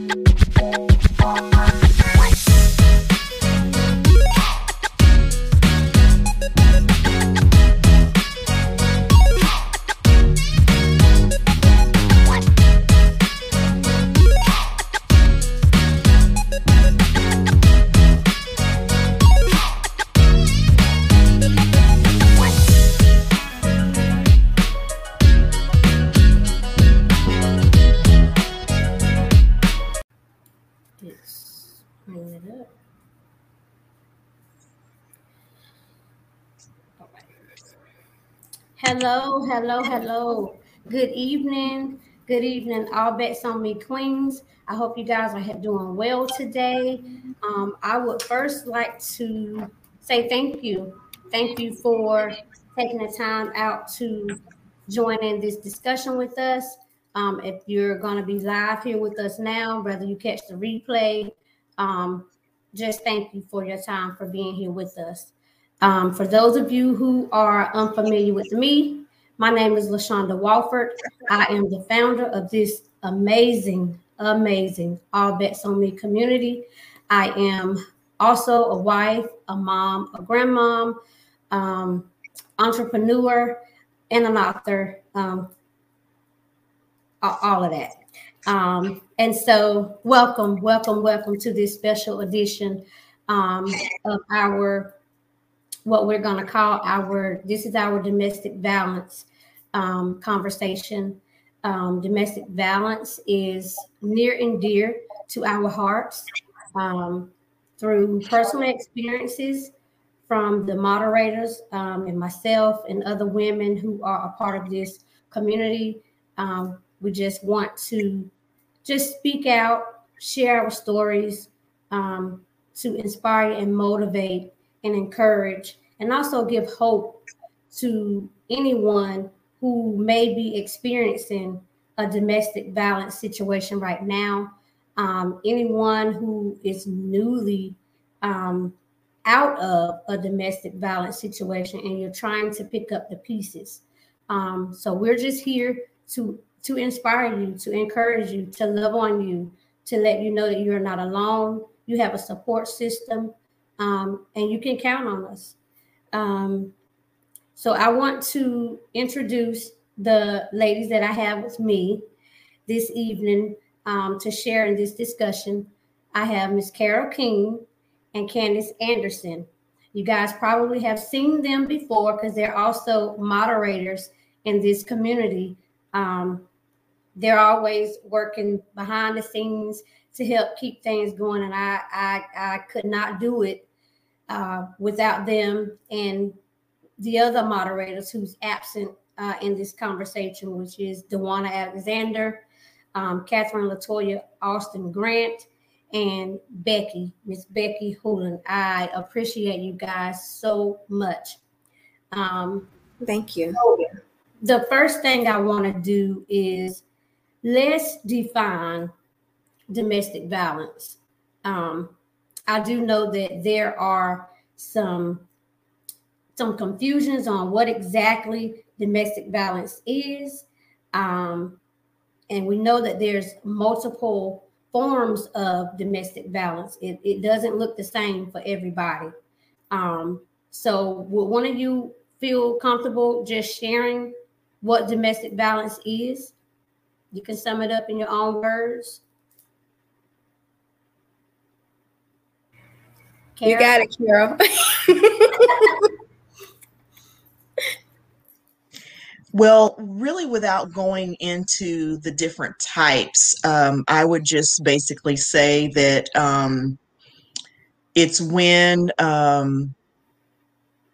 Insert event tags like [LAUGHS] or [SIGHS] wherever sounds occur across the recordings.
Oh my. Hello, hello, hello. Good evening. Good evening, all bets on me queens. I hope you guys are doing well today. Um, I would first like to say thank you. Thank you for taking the time out to join in this discussion with us. Um, if you're going to be live here with us now, whether you catch the replay, um, just thank you for your time for being here with us. Um, for those of you who are unfamiliar with me, my name is LaShonda Wofford. I am the founder of this amazing, amazing All Bets on Me community. I am also a wife, a mom, a grandmom, um, entrepreneur, and an author. Um, all of that. Um, and so, welcome, welcome, welcome to this special edition um, of our what we're going to call our this is our domestic violence um, conversation. Um, domestic violence is near and dear to our hearts um, through personal experiences from the moderators um, and myself and other women who are a part of this community. Um, we just want to just speak out, share our stories um, to inspire and motivate and encourage, and also give hope to anyone who may be experiencing a domestic violence situation right now. Um, anyone who is newly um, out of a domestic violence situation and you're trying to pick up the pieces. Um, so we're just here to to inspire you, to encourage you, to love on you, to let you know that you're not alone. You have a support system, um, and you can count on us. Um, so I want to introduce the ladies that I have with me this evening um, to share in this discussion. I have Miss Carol King and Candice Anderson. You guys probably have seen them before because they're also moderators in this community. Um, they're always working behind the scenes to help keep things going, and I I, I could not do it uh, without them and the other moderators who's absent uh, in this conversation, which is Dewana Alexander, um, Catherine Latoya Austin Grant, and Becky, Miss Becky Hoolan. I appreciate you guys so much. Um, Thank you. So the first thing I want to do is let's define domestic violence. Um, I do know that there are some some confusions on what exactly domestic violence is. Um, and we know that there's multiple forms of domestic violence. It, it doesn't look the same for everybody. Um, so would one of you feel comfortable just sharing what domestic violence is? You can sum it up in your own words. Carol? You got it, Carol. [LAUGHS] Well, really, without going into the different types, um, I would just basically say that um, it's when um,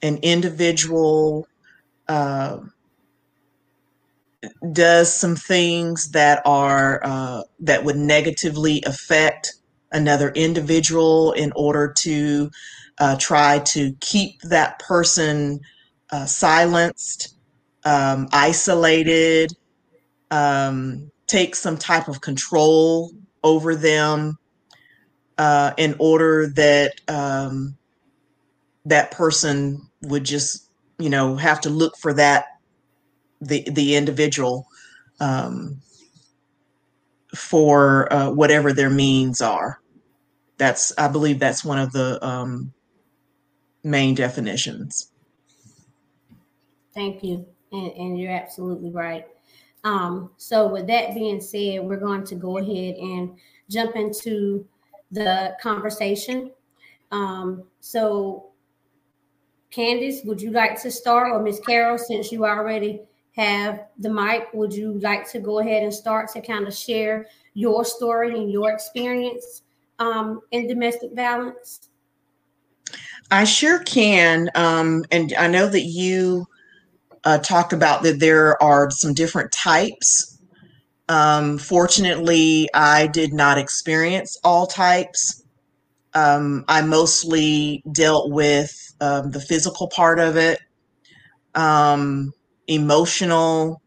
an individual uh, does some things that are uh, that would negatively affect another individual in order to uh, try to keep that person uh, silenced, um, isolated, um, take some type of control over them uh, in order that um, that person would just you know have to look for that the the individual um, for uh, whatever their means are. That's, I believe that's one of the um, main definitions. Thank you. And, and you're absolutely right. Um, so, with that being said, we're going to go ahead and jump into the conversation. Um, so, Candice, would you like to start, or Miss Carol, since you already have the mic, would you like to go ahead and start to kind of share your story and your experience um, in domestic violence? I sure can. Um, and I know that you uh, talked about that there are some different types. Um, fortunately, I did not experience all types. Um, I mostly dealt with um, the physical part of it, um, emotional,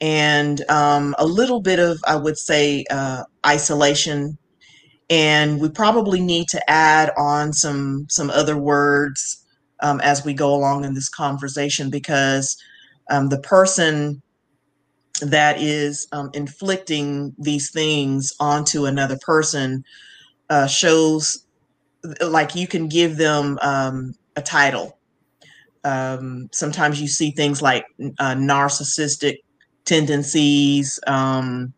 and um, a little bit of, I would say, uh, isolation. And we probably need to add on some some other words um, as we go along in this conversation because um, the person that is um, inflicting these things onto another person uh, shows like you can give them um, a title. Um, sometimes you see things like uh, narcissistic tendencies, um,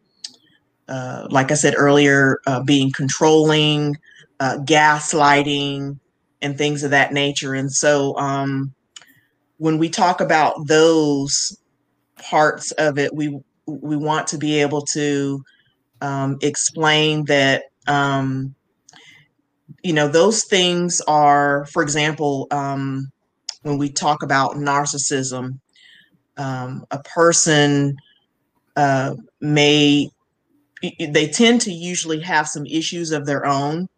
uh, like I said earlier, uh, being controlling, uh, gaslighting, and things of that nature. And so um, when we talk about those parts of it, we we want to be able to um, explain that um, you know those things are, for example, um, when we talk about narcissism, um, a person uh, may they tend to usually have some issues of their own.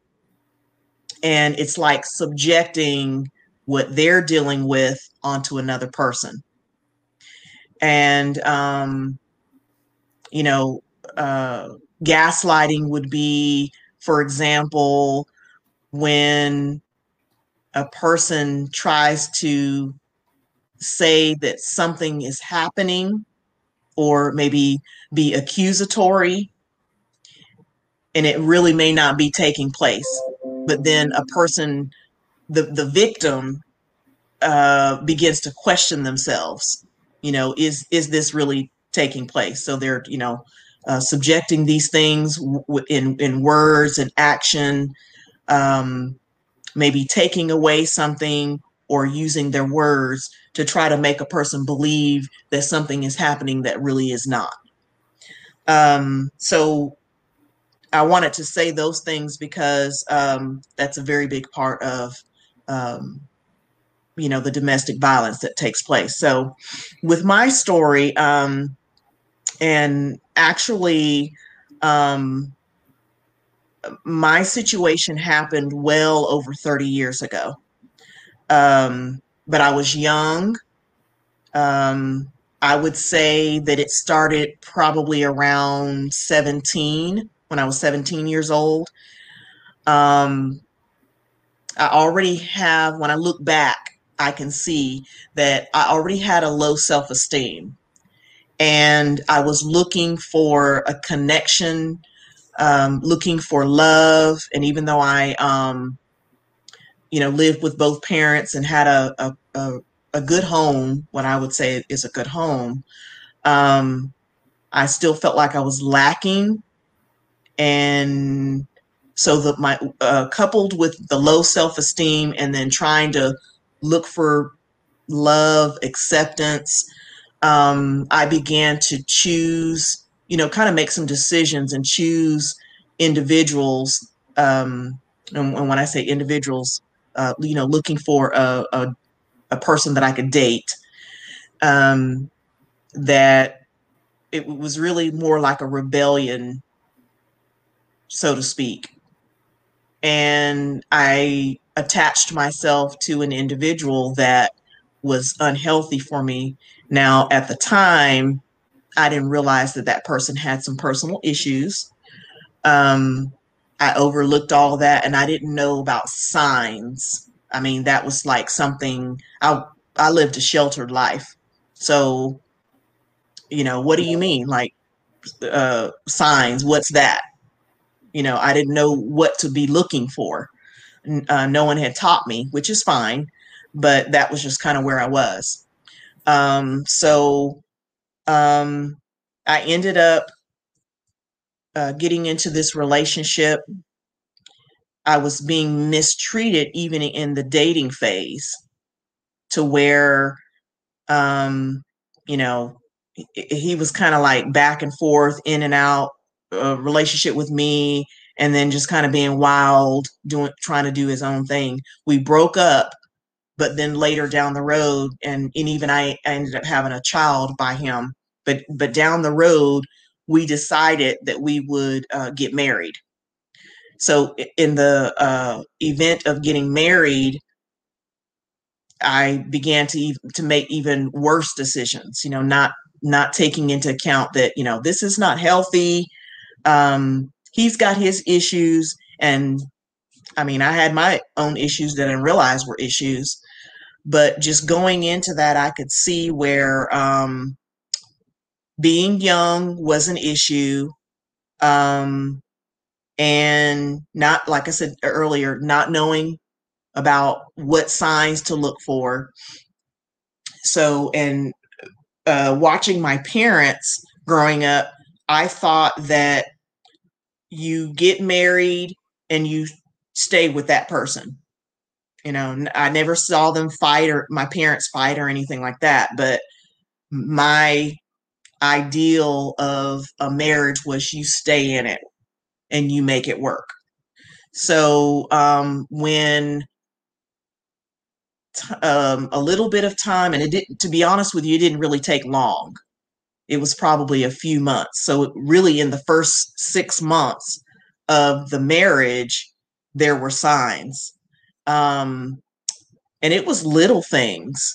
And it's like subjecting what they're dealing with onto another person. And um, you know uh, gaslighting would be for example when a person tries to say that something is happening or maybe be accusatory and it really may not be taking place but then a person, the the victim, uh, begins to question themselves. You know, is is this really taking place? So they're you know uh, subjecting these things w- in in words and action, um, maybe taking away something or using their words to try to make a person believe that something is happening that really is not. Um, so I wanted to say those things because um, that's a very big part of, um, you know, the domestic violence that takes place. So, with my story, um, and actually, um, my situation happened well over 30 years ago. Um, but I was young. Um, I would say that it started probably around 17 when I was 17 years old. Um, I already have, when I look back, I can see that I already had a low self esteem. And I was looking for a connection, um, looking for love. And even though I, um, you know, lived with both parents and had a, a, a, a good home, what I would say is a good home, um, I still felt like I was lacking and so the my uh, coupled with the low self-esteem and then trying to look for love acceptance um, i began to choose you know kind of make some decisions and choose individuals um, and, and, when i say individuals uh, you know looking for a, a, a, person that i could date um, that it was really more like a rebellion so to speak. And I attached myself to an individual that was unhealthy for me. Now, at the time, I didn't realize that that person had some personal issues. Um, I overlooked all that and I didn't know about signs. I mean, that was like something I I lived a sheltered life. So, you know, what do you mean? Like uh, signs. What's that? You know, I didn't know what to be looking for. Uh, no one had taught me, which is fine, but that was just kind of where I was. Um, so um, I ended up uh, getting into this relationship. I was being mistreated even in the dating phase to where, um, you know, he was kind of like back and forth, in and out, relationship with me, and then just kind of being wild, doing trying to do his own thing. We broke up, but then later down the road, and, and even I, I ended up having a child by him. But but down the road, we decided that we would uh, get married. So in the uh, event of getting married, I began to to make even worse decisions. You know, not not taking into account that you know this is not healthy. Um, he's got his issues, and I mean, I had my own issues that I didn't realize were issues. But just going into that, I could see where um, being young was an issue. Um, and not, like I said earlier, not knowing about what signs to look for. So, and uh, watching my parents growing up, I thought that you get married and you stay with that person. You know, I never saw them fight or my parents fight or anything like that. But my ideal of a marriage was you stay in it and you make it work. So um, when um, a little bit of time, and it didn't, to be honest with you, it didn't really take long. It was probably a few months. So, really, in the first six months of the marriage, there were signs. Um, and it was little things.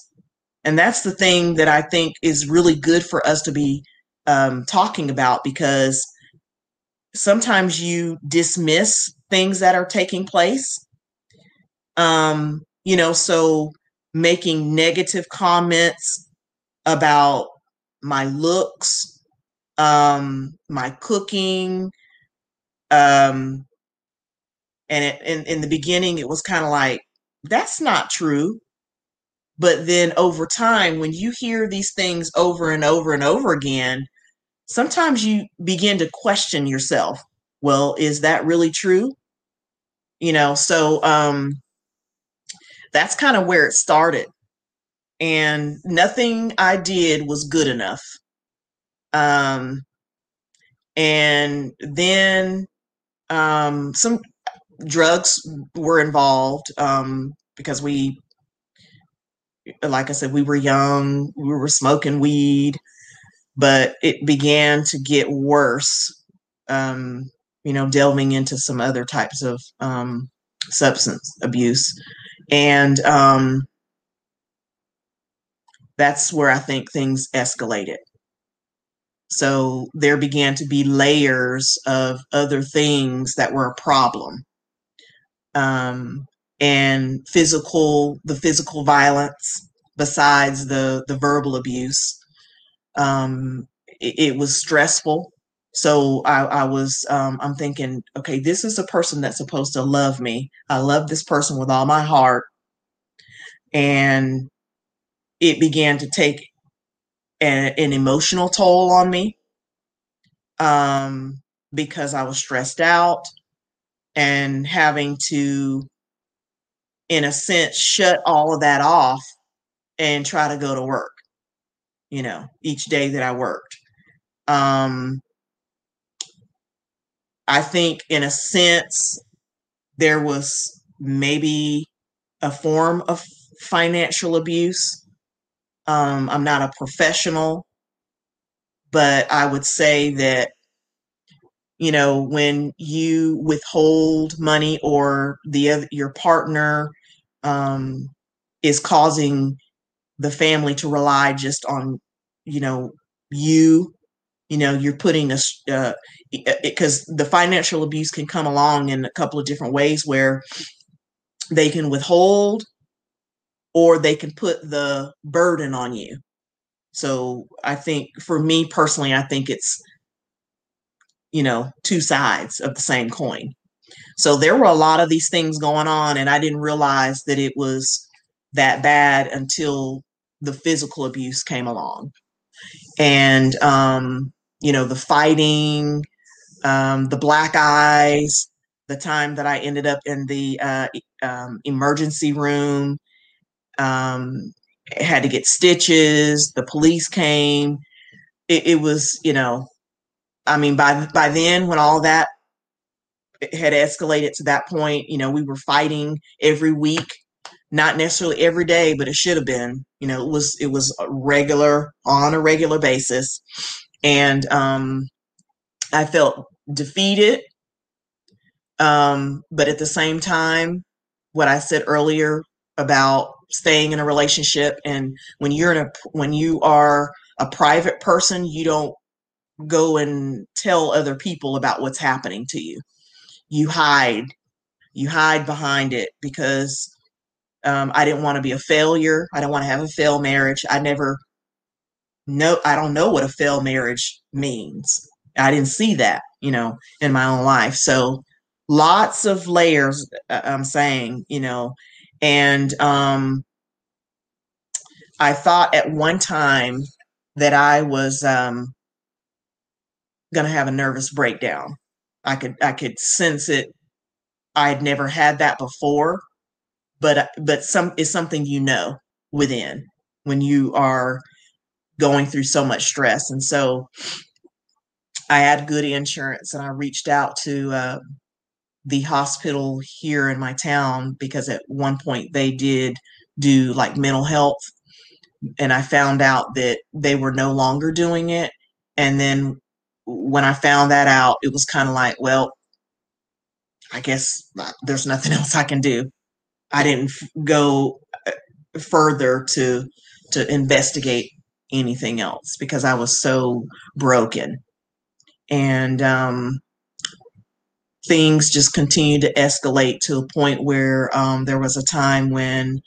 And that's the thing that I think is really good for us to be um, talking about because sometimes you dismiss things that are taking place. Um, you know, so making negative comments about my looks, um, my cooking, um, and it, in in the beginning it was kind of like that's not true. But then over time, when you hear these things over and over and over again, sometimes you begin to question yourself. Well, is that really true? You know, so um, that's kind of where it started. And nothing I did was good enough. Um, and then um, some drugs were involved um, because we, like I said, we were young, we were smoking weed, but it began to get worse. Um, you know, delving into some other types of um, substance abuse and um, that's where I think things escalated. So there began to be layers of other things that were a problem. Um, and physical, the physical violence, besides the, the verbal abuse, um, it, it was stressful. So I, I was, um, I'm thinking, okay, this is a person that's supposed to love me. I love this person with all my heart. And it began to take an, an emotional toll on me um, because I was stressed out and having to, in a sense, shut all of that off and try to go to work, you know, each day that I worked. Um, I think, in a sense, there was maybe a form of financial abuse. Um, I'm not a professional, but I would say that, you know, when you withhold money or the other, your partner um, is causing the family to rely just on, you know, you you know you're putting a because uh, the financial abuse can come along in a couple of different ways where they can withhold or they can put the burden on you so i think for me personally i think it's you know, two sides of the same coin. So there were a lot of these things going on, and I didn't realize that it was that bad until the physical abuse came along. And, um, you know, the fighting, um, the black eyes, the time that I ended up in the uh, um, emergency room, um, had to get stitches, the police came. It, it was, you know, I mean, by by then, when all that had escalated to that point, you know, we were fighting every week, not necessarily every day, but it should have been. You know, it was it was regular on a regular basis, and um, I felt defeated. Um, but at the same time, what I said earlier about staying in a relationship and when you're in a when you are a private person, you don't go and tell other people about what's happening to you. You hide. You hide behind it because um, I didn't want to be a failure. I don't want to have a failed marriage. I never know. I don't know what a failed marriage means. I didn't see that, you know, in my own life. So lots of layers. Uh, I'm saying, you know, and um, I thought at one time that I was um, going to have a nervous breakdown. I could I could sense it. I had never had that before, but uh, but some is something you know within when you are going through so much stress. And so I had good insurance, and I reached out to uh, the hospital here in my town because at one point they did do like mental health and I found out that they were no longer doing it. And then when I found that out, it was kind of like, well, I guess uh, there's nothing [LAUGHS] else I can do. I didn't go uh, further to to investigate anything else because I was so broken. And um, things just continued to escalate to a point where um, there was a time when,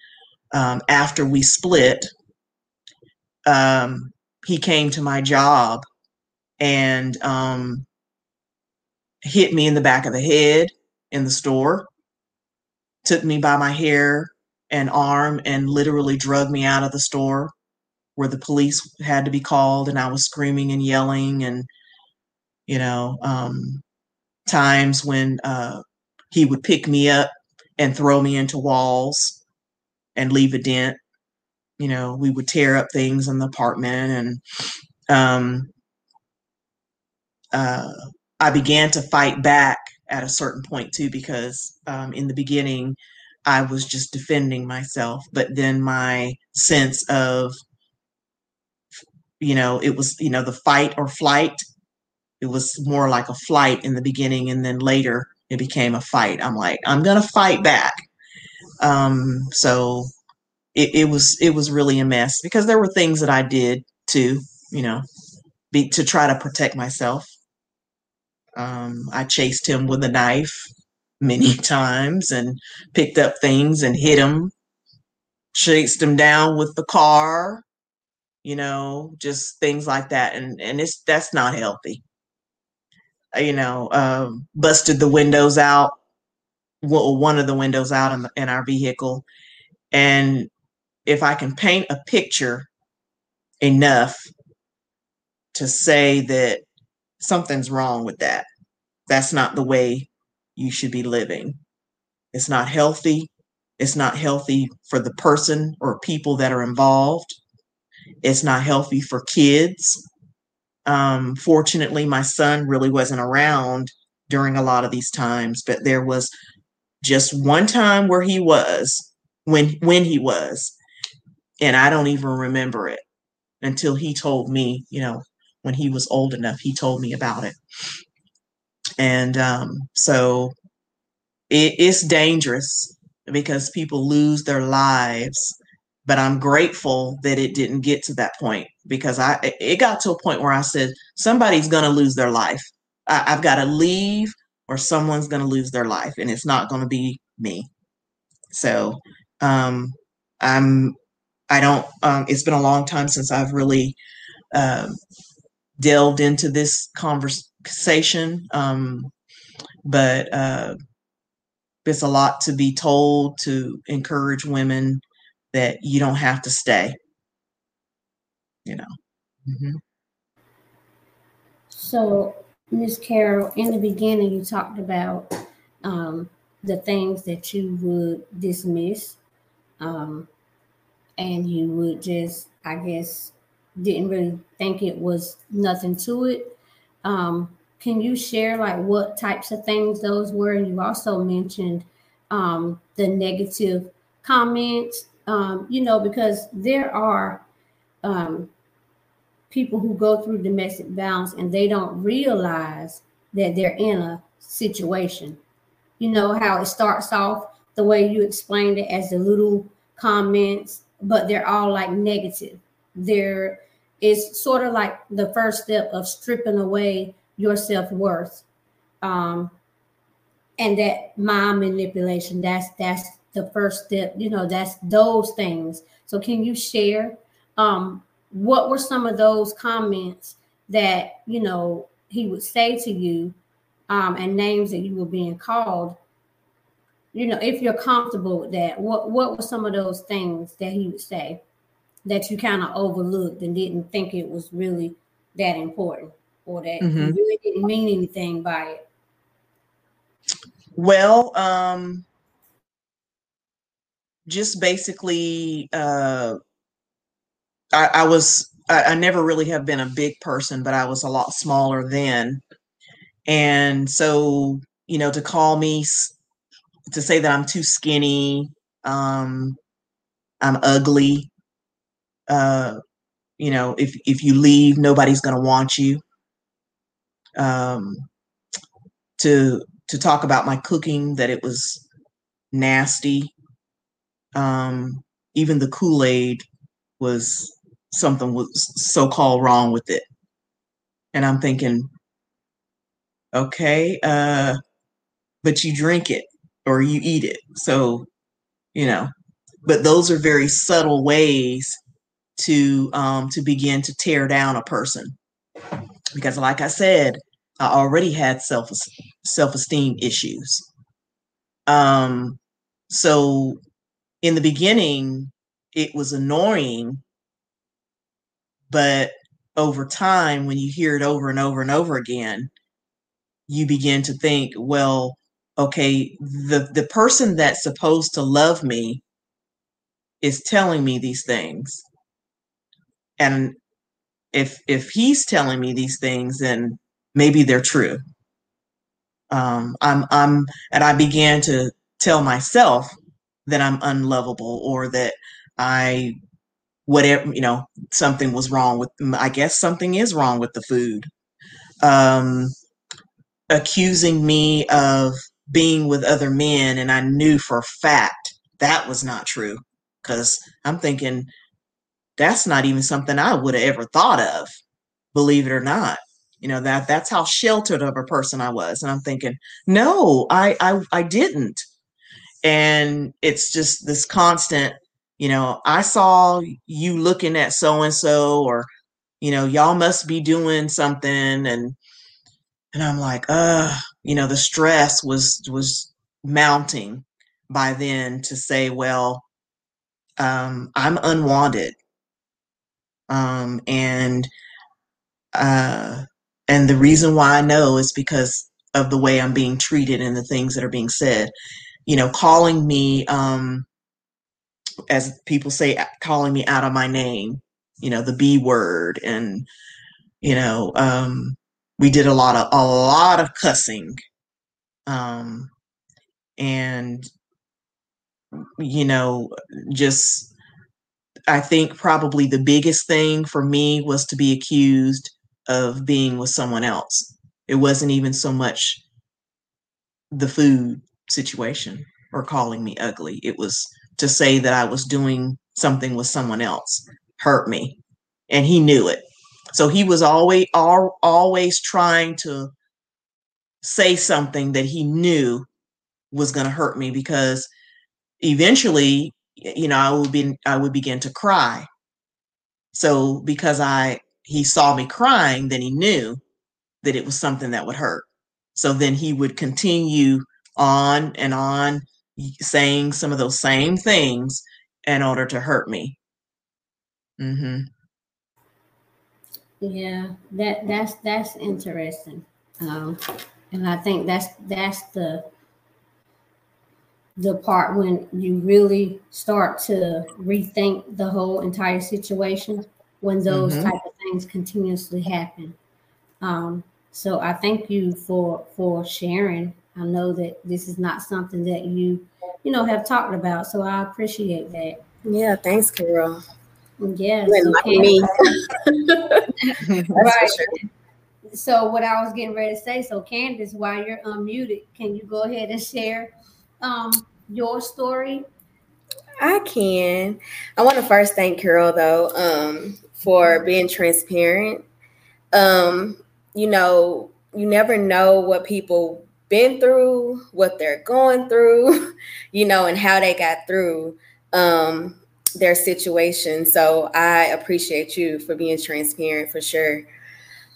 um, after we split, um, he came to my job and um, hit me in the back of the head in the store, took me by my hair and arm, and literally drug me out of the store where the police had to be called, and I was screaming and yelling, and you know, um, times when uh, he would pick me up and throw me into walls and leave a dent. You know, we would tear up things in the apartment, and um, uh, I began to fight back at a certain point too, because um, in the beginning I was just defending myself, but then my sense of, you know, it was, you know, the fight or flight. It was more like a flight in the beginning, and then later it became a fight. I'm like, I'm gonna fight back. Um, so it, it was it was really a mess because there were things that I did to you know, be to try to protect myself. Um, I chased him with a knife many [LAUGHS] times and picked up things and hit him, chased him down with the car, you know, just things like that. And and it's that's not healthy. You know, um, busted the windows out, well, one of the windows out in, the, in our vehicle, and if I can paint a picture enough to say that something's wrong with that. That's not the way you should be living. It's not healthy. It's not healthy for the person or people that are involved. It's not healthy for kids. Um, fortunately, my son really wasn't around during a lot of these times, but there was just one time where he was when when he was, and I don't even remember it until he told me, you know, when he was old enough, he told me about it. And um, so it, it's dangerous because people lose their lives. But I'm grateful that it didn't get to that point because I it got to a point where I said somebody's going to lose their life. I, I've got to leave, or someone's going to lose their life, and it's not going to be me. So um, I'm I don't. Um, it's been a long time since I've really um, delved into this conversation, um, but uh, it's a lot to be told to encourage women that you don't have to stay. You know. Mm-hmm. So, Miss Carol, in the beginning, you talked about um, the things that you would dismiss, um, and you would just, I guess, didn't really think it was nothing to it. Um, can you share like what types of things those were? And you also mentioned um, the negative comments, um, you know, because there are um, people who go through domestic violence and they don't realize that they're in a situation. You know how it starts off the way you explained it as the little comments, but they're all like negative. There is sort of like the first step of stripping away your self worth, um, and that mind manipulation. That's that's the first step. You know, that's those things. So, can you share um, what were some of those comments that you know he would say to you, um, and names that you were being called? You know, if you're comfortable with that, what what were some of those things that he would say that you kind of overlooked and didn't think it was really that important? or that mm-hmm. you really didn't mean anything by it? Well, um, just basically, uh, I, I was, I, I never really have been a big person, but I was a lot smaller then. And so, you know, to call me, to say that I'm too skinny, um, I'm ugly, uh, you know, if if you leave, nobody's to want you um, to to talk about my cooking that it was nasty. Um, even the Kool Aid was something was so called wrong with it, and I'm thinking, okay, uh, but you drink it or you eat it, so you know. But those are very subtle ways to um, to begin to tear down a person because like i said I already had self self esteem issues. Um, so in the beginning, it was annoying, but over time, when you hear it over and over and over again, you begin to think, well, okay, the the person that's supposed to love me is telling me these things, and if if he's telling me these things, then maybe they're true. Um, I'm, I'm, and I began to tell myself that I'm unlovable or that I, whatever, you know, something was wrong with, I guess something is wrong with the food. Um, accusing me of being with other men, and I knew for a fact that was not true because I'm thinking that's not even something I would have ever thought of, believe it or not you know that that's how sheltered of a person i was and i'm thinking no i i, I didn't and it's just this constant you know i saw you looking at so and so or you know y'all must be doing something and and i'm like uh you know the stress was was mounting by then to say well um i'm unwanted um and uh and the reason why I know is because of the way I'm being treated and the things that are being said. You know, calling me, um, as people say, calling me out of my name, you know, the B word. And, you know, um, we did a lot of, a lot of cussing. Um, and, you know, just, I think probably the biggest thing for me was to be accused of being with someone else. It wasn't even so much the food situation or calling me ugly. It was to say that I was doing something with someone else hurt me. And he knew it. So he was always always trying to say something that he knew was going to hurt me because eventually you know I would be I would begin to cry. So because I he saw me crying, then he knew that it was something that would hurt. So then he would continue on and on saying some of those same things in order to hurt me. Mm-hmm. Yeah, that that's that's interesting, um, and I think that's that's the the part when you really start to rethink the whole entire situation when those mm-hmm. type of things continuously happen. Um, so I thank you for for sharing. I know that this is not something that you you know have talked about, so I appreciate that. Yeah, thanks, Carol. Yes, okay. me. [LAUGHS] right. So what I was getting ready to say. So Candice, while you're unmuted, can you go ahead and share um, your story? I can. I want to first thank Carol though um, for being transparent. Um, you know, you never know what people been through, what they're going through, [LAUGHS] you know, and how they got through um, their situation. So I appreciate you for being transparent for sure.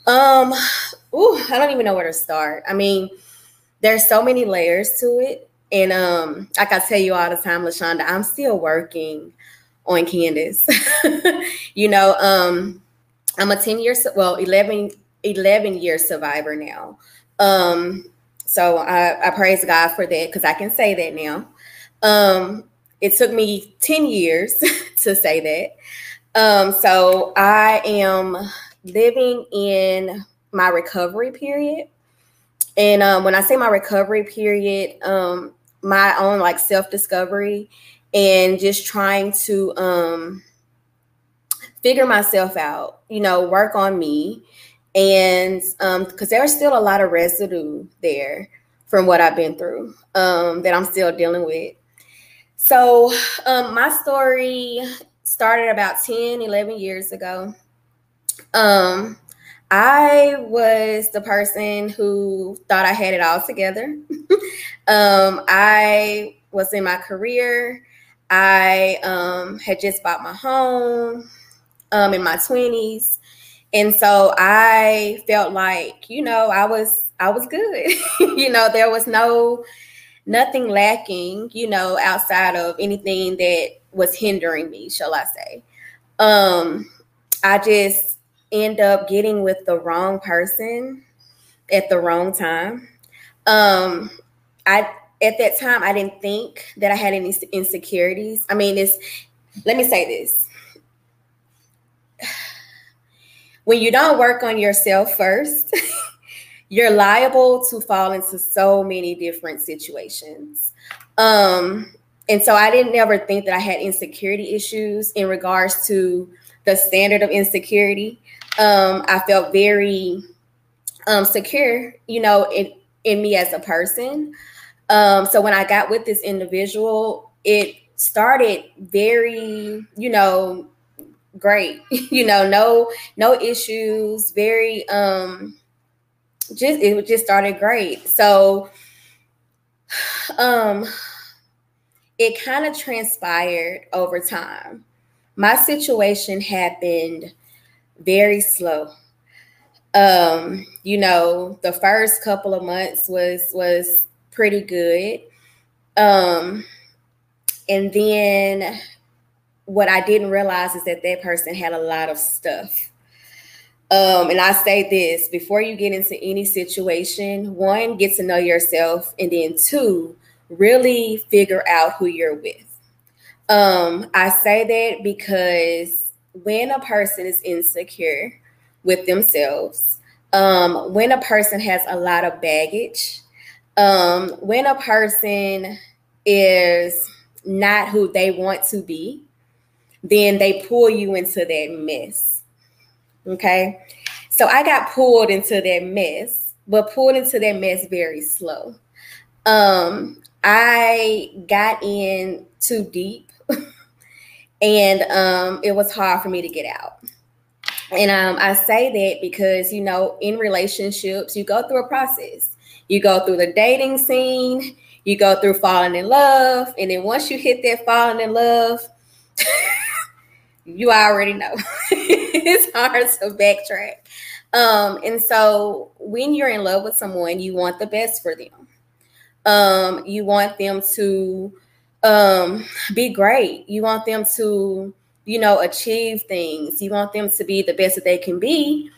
Um, ooh, I don't even know where to start. I mean, there's so many layers to it. And um, like I tell you all the time, LaShonda, I'm still working on Candice. [LAUGHS] you know, um, I'm a 10 year, well, 11, 11 year survivor now. Um, so I, I praise God for that because I can say that now. Um, it took me 10 years [LAUGHS] to say that. Um, so I am living in my recovery period. And um, when I say my recovery period, um, my own like self discovery and just trying to um, figure myself out, you know, work on me. And because um, there's still a lot of residue there from what I've been through um, that I'm still dealing with. So, um, my story started about 10, 11 years ago. Um, I was the person who thought I had it all together. [LAUGHS] um, I was in my career. I um, had just bought my home um, in my 20s. And so I felt like, you know, I was I was good. [LAUGHS] you know, there was no nothing lacking, you know, outside of anything that was hindering me, shall I say. Um, I just end up getting with the wrong person at the wrong time. Um, I at that time I didn't think that I had any insecurities. I mean, it's let me say this. When you don't work on yourself first, [LAUGHS] you're liable to fall into so many different situations. Um, and so I didn't ever think that I had insecurity issues in regards to the standard of insecurity. Um, I felt very um, secure, you know, in, in me as a person. Um, so when I got with this individual, it started very, you know, great. [LAUGHS] you know, no no issues, very um just it just started great. So [SIGHS] um it kind of transpired over time. My situation happened very slow. Um, you know, the first couple of months was was pretty good. Um and then what I didn't realize is that that person had a lot of stuff um, and I say this before you get into any situation, one, get to know yourself, and then two, really figure out who you're with. Um, I say that because when a person is insecure with themselves, um, when a person has a lot of baggage, um, when a person is not who they want to be, then they pull you into that mess Okay. So I got pulled into that mess, but pulled into that mess very slow. Um, I got in too deep [LAUGHS] and um, it was hard for me to get out. And um, I say that because, you know, in relationships, you go through a process. You go through the dating scene, you go through falling in love. And then once you hit that falling in love, [LAUGHS] you already know. [LAUGHS] it's hard to backtrack. Um, and so when you're in love with someone, you want the best for them. Um, you want them to um, be great. You want them to, you know, achieve things. You want them to be the best that they can be,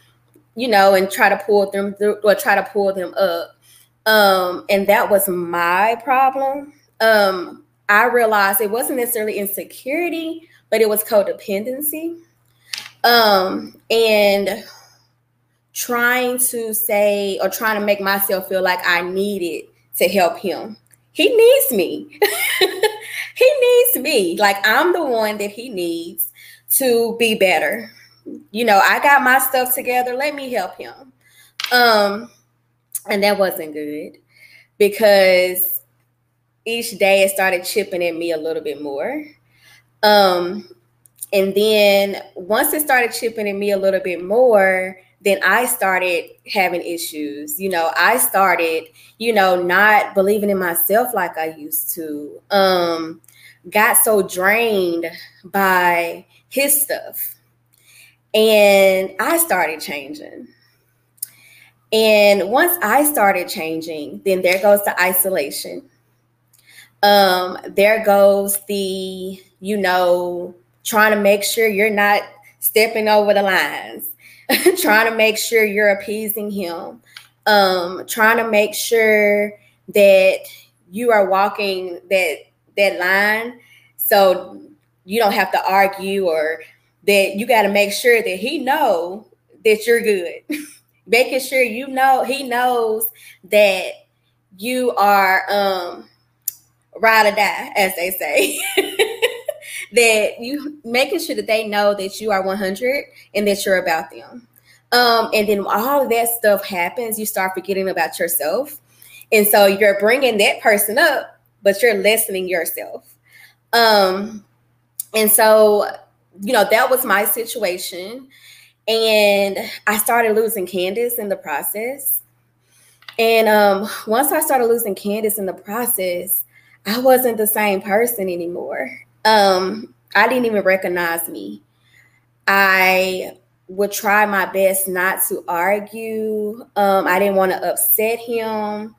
you know, and try to pull them through or try to pull them up. Um, and that was my problem. Um, I realized it wasn't necessarily insecurity, but it was codependency. Um, and trying to say or trying to make myself feel like I needed to help him. He needs me. [LAUGHS] he needs me. Like I'm the one that he needs to be better. You know, I got my stuff together. Let me help him. Um, and that wasn't good because each day it started chipping at me a little bit more. Um, and then once it started chipping at me a little bit more, then I started having issues. You know, I started, you know, not believing in myself like I used to. Um, got so drained by his stuff. And I started changing. And once I started changing, then there goes the isolation. Um, there goes the, you know, trying to make sure you're not stepping over the lines, [LAUGHS] trying to make sure you're appeasing him, um, trying to make sure that you are walking that that line. So you don't have to argue or that you got to make sure that he know that you're good. [LAUGHS] Making sure you know he knows that you are um ride or die as they say [LAUGHS] that you making sure that they know that you are 100 and that you're about them. Um and then all of that stuff happens you start forgetting about yourself. And so you're bringing that person up but you're lessening yourself. Um and so you know that was my situation. And I started losing Candice in the process. And um, once I started losing Candice in the process, I wasn't the same person anymore. Um, I didn't even recognize me. I would try my best not to argue. Um, I didn't want to upset him.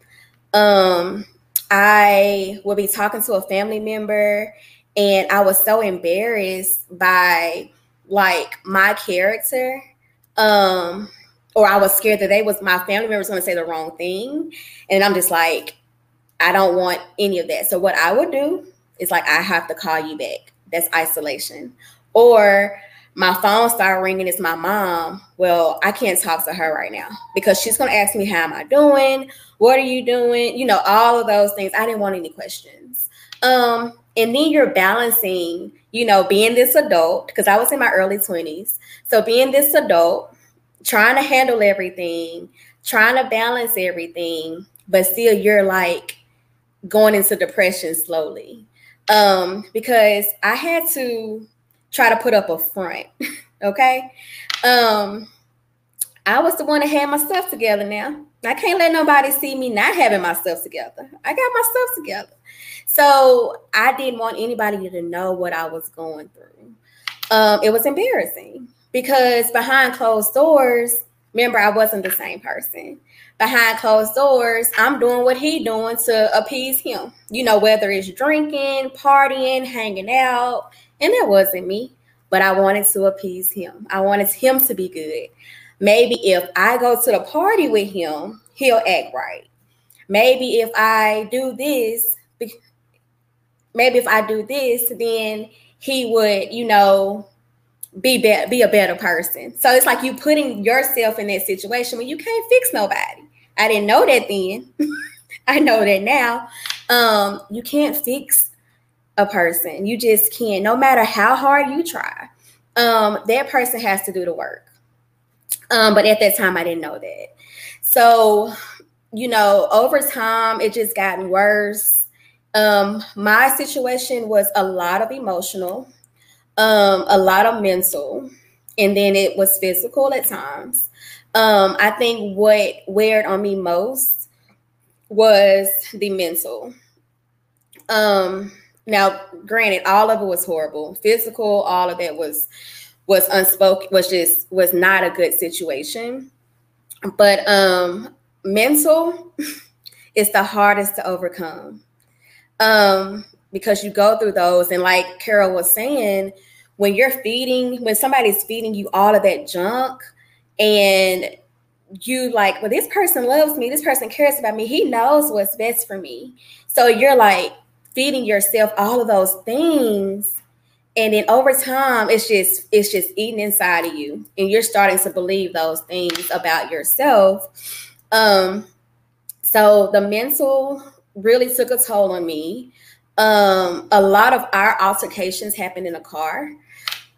Um, I would be talking to a family member, and I was so embarrassed by like my character um or I was scared that they was my family members going to say the wrong thing and I'm just like I don't want any of that. So what I would do is like I have to call you back. That's isolation. Or my phone started ringing. It's my mom. Well, I can't talk to her right now because she's to ask me, How am I doing? What are you doing? You know, all of those things. I didn't want any questions. Um, and then you're balancing you know, being this adult, because I was in my early 20s. So being this adult, trying to handle everything, trying to balance everything, but still you're like going into depression slowly. Um, because I had to try to put up a front. [LAUGHS] okay. Um, I was the one that had my stuff together now. I can't let nobody see me not having my stuff together. I got my stuff together. So I didn't want anybody to know what I was going through. Um, it was embarrassing because behind closed doors, remember, I wasn't the same person. Behind closed doors, I'm doing what he doing to appease him. You know, whether it's drinking, partying, hanging out, and that wasn't me. But I wanted to appease him. I wanted him to be good. Maybe if I go to the party with him, he'll act right. Maybe if I do this, maybe if I do this, then he would, you know, be, be be a better person. So it's like you putting yourself in that situation when you can't fix nobody. I didn't know that then. [LAUGHS] I know that now. Um, you can't fix a person. You just can't, no matter how hard you try. Um, that person has to do the work. Um, but at that time, I didn't know that. So, you know, over time, it just gotten worse um, my situation was a lot of emotional, um, a lot of mental, and then it was physical at times. Um, I think what weighed on me most was the mental. Um, now, granted, all of it was horrible. Physical, all of it was was unspoken, was just was not a good situation. but um mental [LAUGHS] is the hardest to overcome um because you go through those. And like carol was saying when you're feeding when somebody's feeding you all of that junk and you like well this person loves me. This person cares about me. He knows what's best for me. So you're like feeding yourself all of those things. And then over time it's just it's just eating inside of you. And you're starting to believe those things about yourself. Um so the mental really took a toll on me um a lot of our altercations happened in a car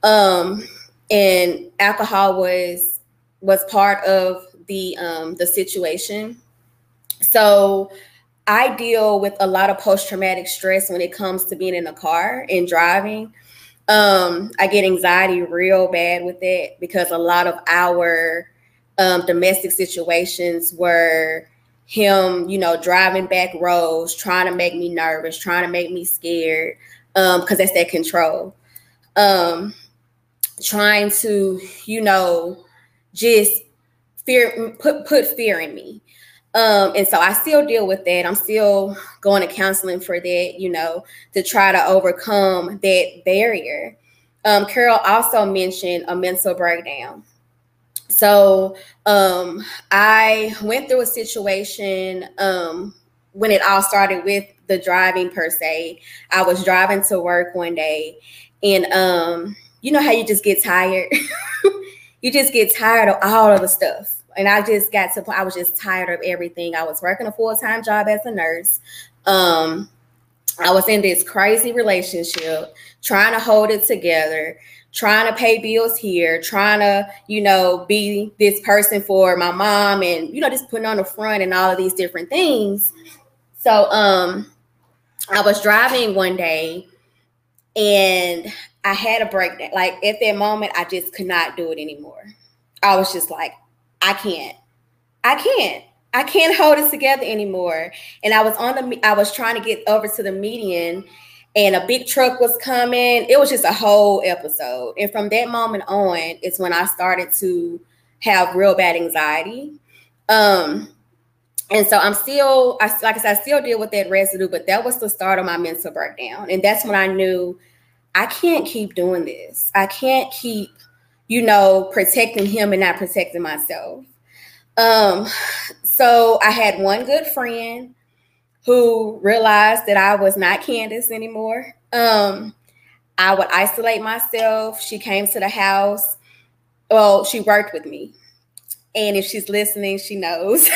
um and alcohol was was part of the um the situation so I deal with a lot of post traumatic stress when it comes to being in a car and driving. Um, I get anxiety real bad with it because a lot of our um, domestic situations were him, you know, driving back roads, trying to make me nervous, trying to make me scared, um, because that's that control. Um, trying to, you know, just fear put put fear in me. Um, and so I still deal with that. I'm still going to counseling for that, you know, to try to overcome that barrier. Um, Carol also mentioned a mental breakdown. So um, I went through a situation um, when it all started with the driving per se. I was driving to work one day, and um, you know how you just get tired. [LAUGHS] you just get tired of all of the stuff and I just got to I was just tired of everything. I was working a full time job as a nurse. Um, I was in this crazy relationship, trying to hold it together, trying to pay bills here, trying to, you know, be this person for my mom and, you know, just putting on the front and all of these different things. So um I was driving one day and I had a breakdown. Like at that moment, I just could not do it anymore. I was just like, I can't. I can't. I can't [LAUGHS] hold it together anymore. And I was on the I was trying to get over to the median and a big truck was coming. It was just a whole episode. And from that moment on, it's when I started to have real bad anxiety. Um and so I'm still, I, like I said, I still deal with that residue, but that was the start of my mental breakdown. And that's when I knew I can't keep doing this. I can't keep you know, protecting him and not protecting myself. Um, so I had one good friend who realized that I was not Candice anymore. Um, I would isolate myself. She came to the house. Well, she worked with me. And if she's listening, she knows.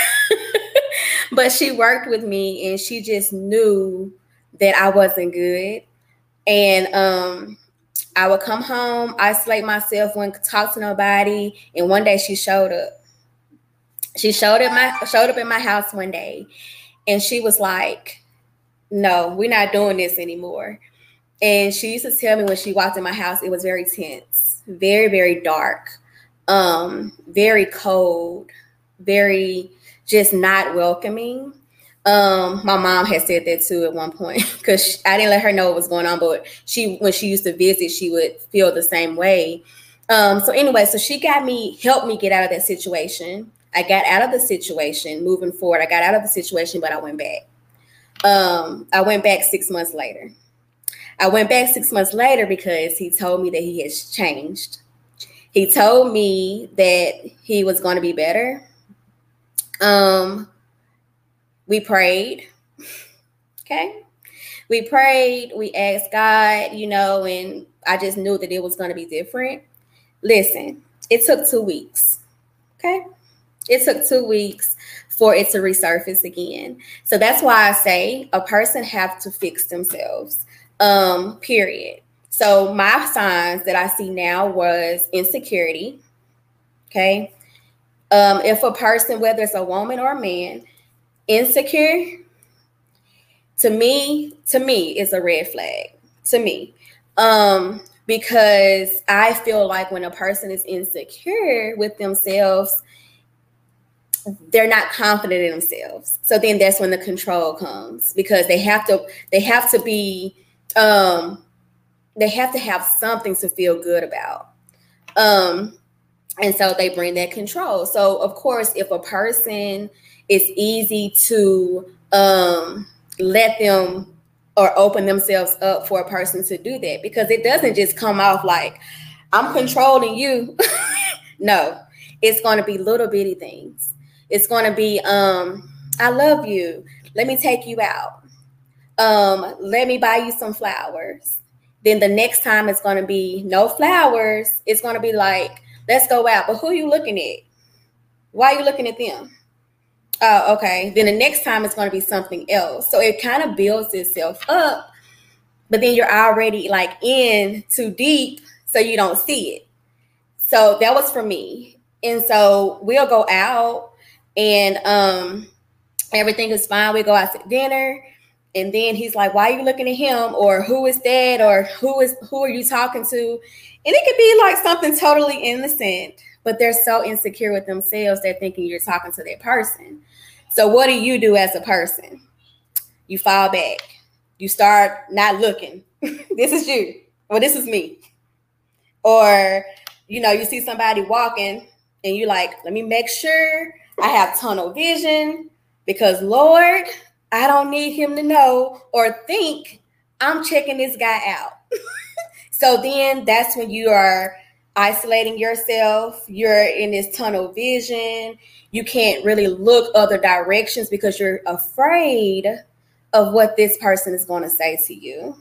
[LAUGHS] but she worked with me and she just knew that I wasn't good. And um, I would come home, isolate myself, wouldn't talk to nobody. And one day she showed up. She showed up my showed up in my house one day, and she was like, "No, we're not doing this anymore." And she used to tell me when she walked in my house, it was very tense, very very dark, um, very cold, very just not welcoming. Um, my mom had said that too at one point [LAUGHS] because I didn't let her know what was going on, but she when she used to visit, she would feel the same way. Um, so anyway, so she got me, helped me get out of that situation. I got out of the situation moving forward. I got out of the situation, but I went back. Um, I went back six months later. I went back six months later because he told me that he has changed. He told me that he was going to be better. Um, we prayed. [LAUGHS] Okay. We prayed, we asked God, you know, and I just knew that it was going to be different. Listen, it took two weeks. Okay. It took two weeks for it to resurface again. So that's why I say a person have to fix themselves. Um, period. So my signs that I see now was insecurity. Okay. Um, if a person, whether it's a woman or a man, insecure to me to me is a red flag to me um because i feel like when a person is insecure with themselves they're not confident in themselves so then that's when the control comes because they have to they have to be um they have to have something to feel good about um and so they bring that control. So of course, if a person is easy to um, let them or open themselves up for a person to do that because it doesn't just come off like I'm controlling you. [LAUGHS] no, it's going to be little bitty things. It's going to be um, I love you. Let me take you out. Um, let me buy you some flowers. Then the next time it's going to be no flowers. It's going to be like, let's go out. But who are you looking at? Why are you looking at them? Oh, okay. Then the next time it's going to be something else. So it kind of builds itself up, but then you're already like in too deep, so you don't see it. So that was for me. And so we'll go out and um everything is fine. We go out to dinner. And then he's like, Why are you looking at him? Or who is that? Or who is who are you talking to? And it could be like something totally innocent, but they're so insecure with themselves, they're thinking you're talking to that person. So what do you do as a person? You fall back. You start not looking. [LAUGHS] this is you. Well, this is me. Or, you know, you see somebody walking and you're like, let me make sure I have tunnel vision because Lord, I don't need him to know or think I'm checking this guy out. [LAUGHS] so then that's when you are isolating yourself. You're in this tunnel vision. You can't really look other directions because you're afraid of what this person is going to say to you.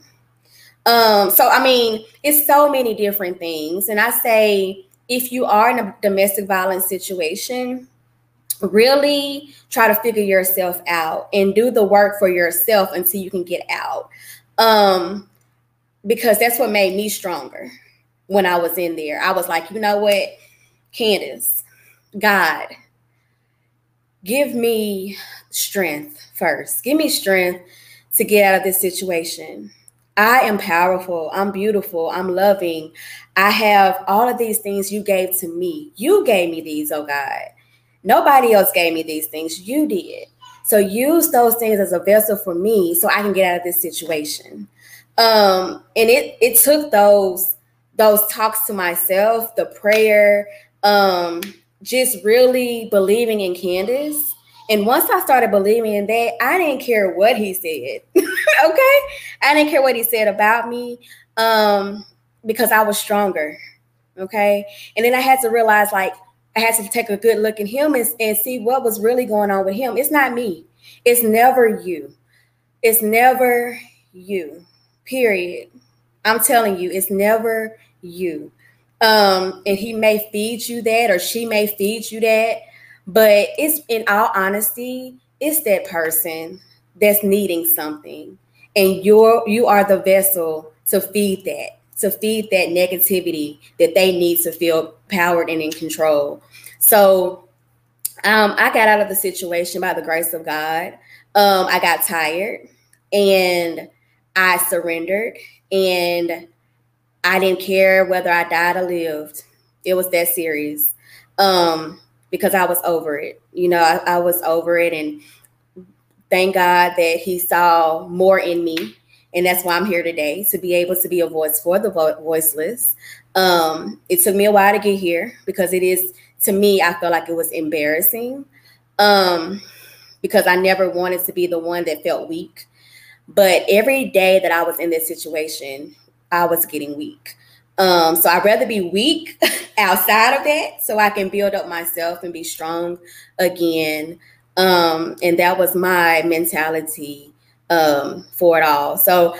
Um, so I mean, it's so many different things. And I say if you are in a domestic violence situation, really try to figure yourself out and do the work for yourself until you can get out. Um, because that's what made me stronger when I was in there. I was like, you know what, Candice, God, give me strength first. Give me strength to get out of this situation. I am powerful. I'm beautiful. I'm loving. I have all of these things you gave to me. You gave me these, oh God. Nobody else gave me these things. You did. So use those things as a vessel for me so I can get out of this situation. Um, and it it took those those talks to myself, the prayer, um, just really believing in Candice. And once I started believing in that, I didn't care what he said. [LAUGHS] okay. I didn't care what he said about me. Um, because I was stronger. Okay. And then I had to realize like I had to take a good look at him and, and see what was really going on with him. It's not me. It's never you. It's never you. Period. I'm telling you, it's never you. Um, and he may feed you that, or she may feed you that, but it's in all honesty, it's that person that's needing something, and you're you are the vessel to feed that to feed that negativity that they need to feel powered and in control. So um, I got out of the situation by the grace of God. Um, I got tired and I surrendered and I didn't care whether I died or lived. It was that serious um, because I was over it. You know, I, I was over it and thank God that He saw more in me and that's why I'm here today to be able to be a voice for the vo- voiceless. Um, it took me a while to get here because it is to me, I felt like it was embarrassing um, because I never wanted to be the one that felt weak. But every day that I was in this situation, I was getting weak. Um, so I'd rather be weak [LAUGHS] outside of that so I can build up myself and be strong again. Um, and that was my mentality um, for it all. So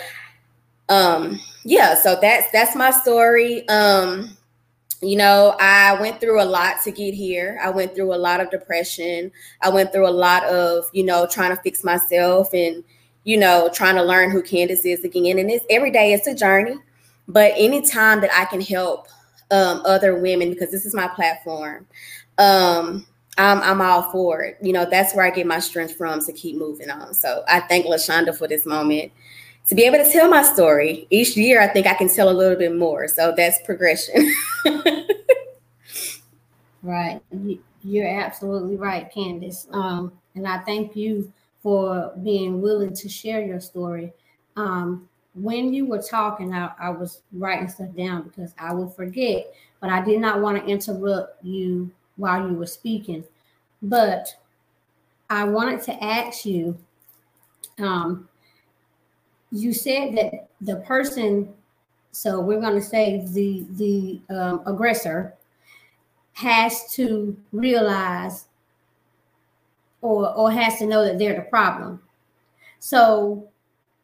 um, yeah, so that's that's my story. Um, you know, I went through a lot to get here. I went through a lot of depression. I went through a lot of, you know, trying to fix myself and, you know, trying to learn who Candice is again. And it's every day it's a journey. But anytime that I can help um, other women, because this is my platform, um, I'm, I'm all for it. You know, that's where I get my strength from to keep moving on. So I thank LaShonda for this moment to be able to tell my story. Each year, I think I can tell a little bit more. So that's progression. [LAUGHS] right. You're absolutely right, Candice. Um, and I thank you for being willing to share your story. Um, when you were talking, I, I was writing stuff down because I would forget, but I did not want to interrupt you while you were speaking. But I wanted to ask you um, you said that the person, so we're going to say the the um, aggressor has to realize or or has to know that they're the problem. So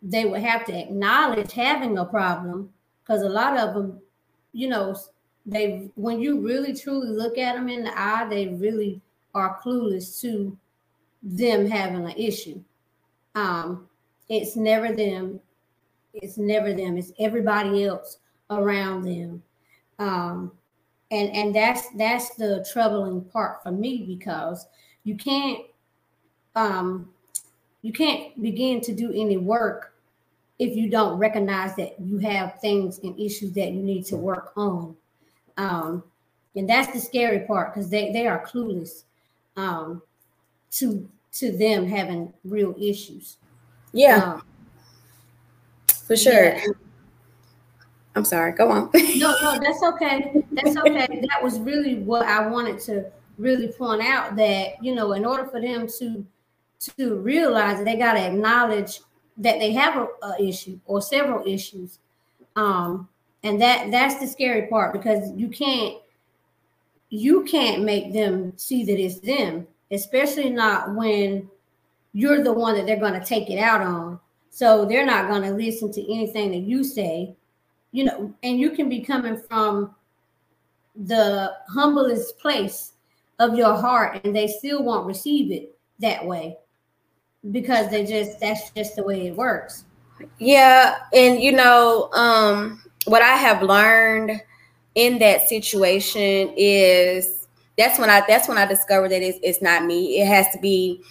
they would have to acknowledge having a problem because a lot of them, you know, they when you really truly look at them in the eye, they really are clueless to them having an issue. Um, it's never them. It's never them. It's everybody else around them. Um, and and that's that's the troubling part for me because you can't um, you can't begin to do any work if you don't recognize that you have things and issues that you need to work on. Um, and that's the scary part because they, they are clueless um, to to them having real issues. Yeah. Um, For sure. Yeah. I'm sorry. Go on. [LAUGHS] no, no, that's okay. That's okay. that was really what I wanted to really point out that, you know, in order for them to to realize that they got to acknowledge that they have a, a, issue or several issues. Um, and that that's the scary part because you can't you can't make them see that it's them, especially not when you're the one that they're going to take it out on. So they're not going to listen to anything that you say, you know, and you can be coming from the humblest place of your heart and they still won't receive it that way because they just that's just the way it works. Yeah, and you know, um what I have learned in that situation is that's when I that's when I discovered that it's, it's not me. It has to be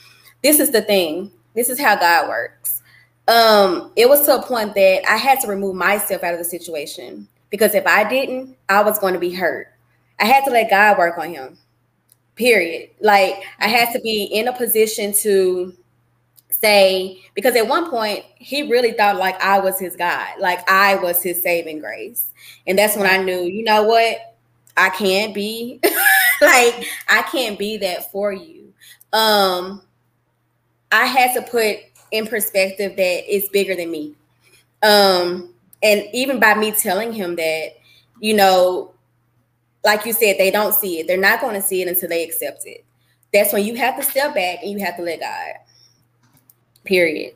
this is the thing. This is how God works. Um, it was to a point that I had to remove myself out of the situation because if I didn't, I was going to be hurt. I had to let God work on him. Period. Like I had to be in a position to say because at one point he really thought like I was his God, like I was his saving grace. And that's when I knew, you know what? I can't be [LAUGHS] like I can't be that for you. Um I had to put in perspective that it's bigger than me. Um, and even by me telling him that, you know, like you said, they don't see it. They're not going to see it until they accept it. That's when you have to step back and you have to let God. Period.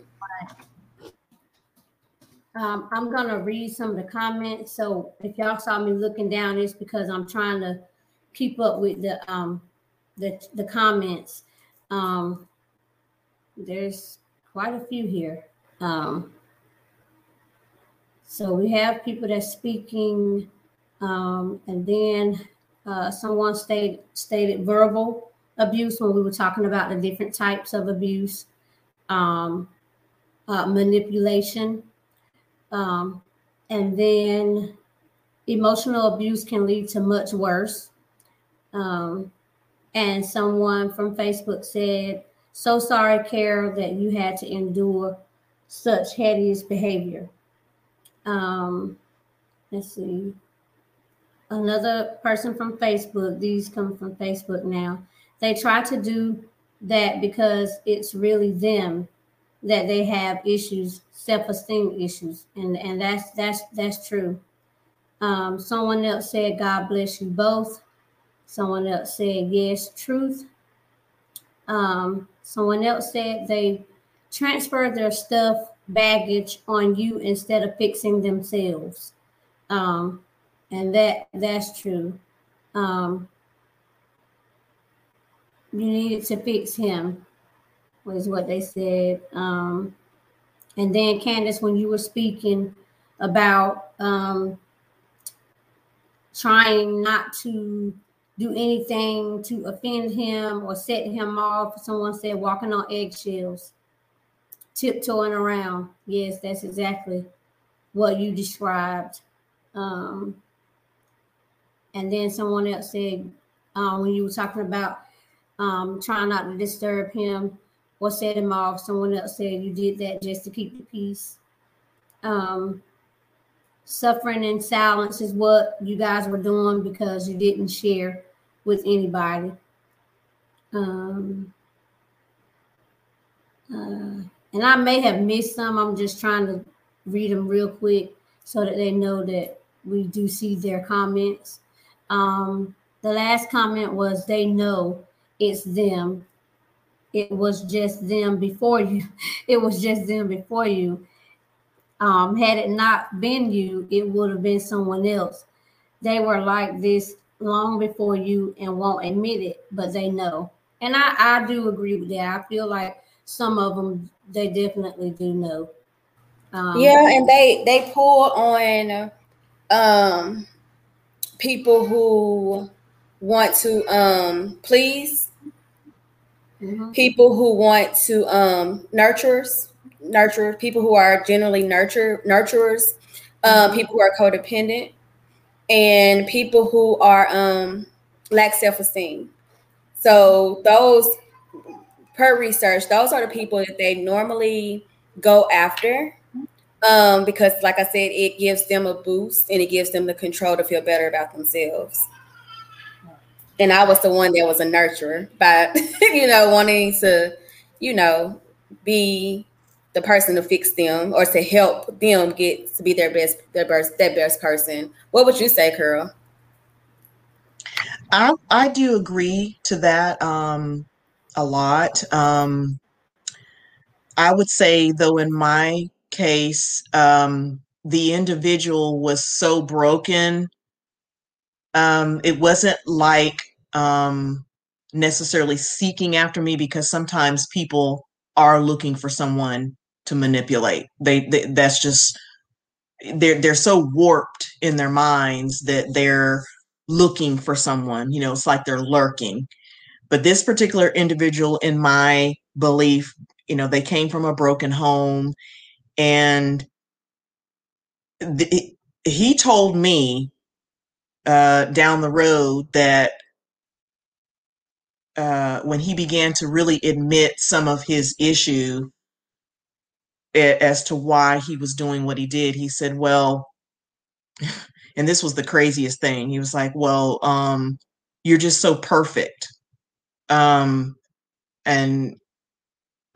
Um, I'm gonna read some of the comments. So if y'all saw me looking down, it's because I'm trying to keep up with the um the the comments. Um, there's quite a few here. Um, so we have people that's speaking, um, and then uh, someone stated stated verbal abuse when we were talking about the different types of abuse, um, uh, manipulation, um, and then emotional abuse can lead to much worse. Um, and someone from Facebook said so sorry, Carol, that you had to endure such hideous behavior. Um, let's see. Another person from Facebook, these come from Facebook now. They try to do that because it's really them that they have issues, self-esteem issues. And, and that's that's that's true. Um, someone else said, God bless you both. Someone else said, yes, truth. Um, Someone else said they transfer their stuff baggage on you instead of fixing themselves. Um, and that that's true. Um, you needed to fix him, was what they said. Um, and then Candace, when you were speaking about um, trying not to do anything to offend him or set him off. Someone said walking on eggshells, tiptoeing around. Yes, that's exactly what you described. Um, and then someone else said uh, when you were talking about um, trying not to disturb him or set him off, someone else said you did that just to keep the peace. um, suffering in silence is what you guys were doing because you didn't share with anybody. Um, uh, and I may have missed some. I'm just trying to read them real quick so that they know that we do see their comments. Um, the last comment was they know it's them. It was just them before you. [LAUGHS] It was just them before you. Um, had it not been you, it would have been someone else. They were like this long before you and won't admit it, but they know. And I, I do agree with that. I feel like some of them they definitely do know. Um, yeah, and they they pull on um people who want to um please mm-hmm. people who want to um nurturers nurture people who are generally nurture nurturers uh, people who are codependent and people who are um lack self-esteem so those per research those are the people that they normally go after um, because, like I said, it gives them a boost and it gives them the control to feel better about themselves. And I was the one that was a nurturer by, [LAUGHS] you know, wanting to, you know, be the person to fix them or to help them get to be their best, their best, their best person. What would you say, Carol? I I do agree to that um, a lot. Um, I would say, though, in my case, um, the individual was so broken. Um, it wasn't like um, necessarily seeking after me because sometimes people are looking for someone to manipulate. They, they that's just they're they're so warped in their minds that they're looking for someone. You know, it's like they're lurking. But this particular individual, in my belief, you know, they came from a broken home and the, he told me uh, down the road that uh, when he began to really admit some of his issue as to why he was doing what he did, he said, "Well," [LAUGHS] and this was the craziest thing. He was like, "Well, um, you're just so perfect," um, and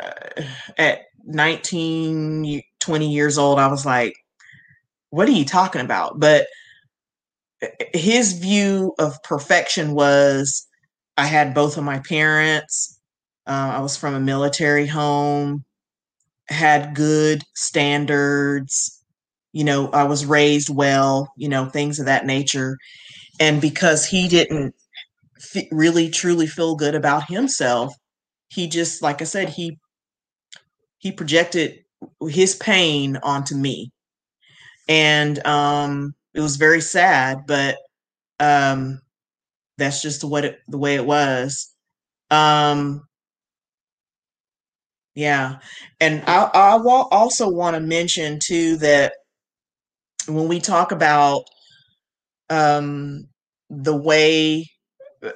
uh, at 19 20 years old, I was like, what are you talking about? But eh, his view of perfection was I had both of my parents. Uh, I was from a military home, had good standards. You know, I was raised well, you know, things of that nature. And because he didn't f- really truly feel good about himself, he just, like I said, he he projected his pain onto me. And um, it was very sad, but um, that's just what it, the way it was. Um, yeah, and I, I also want to mention too that when we talk about um, the way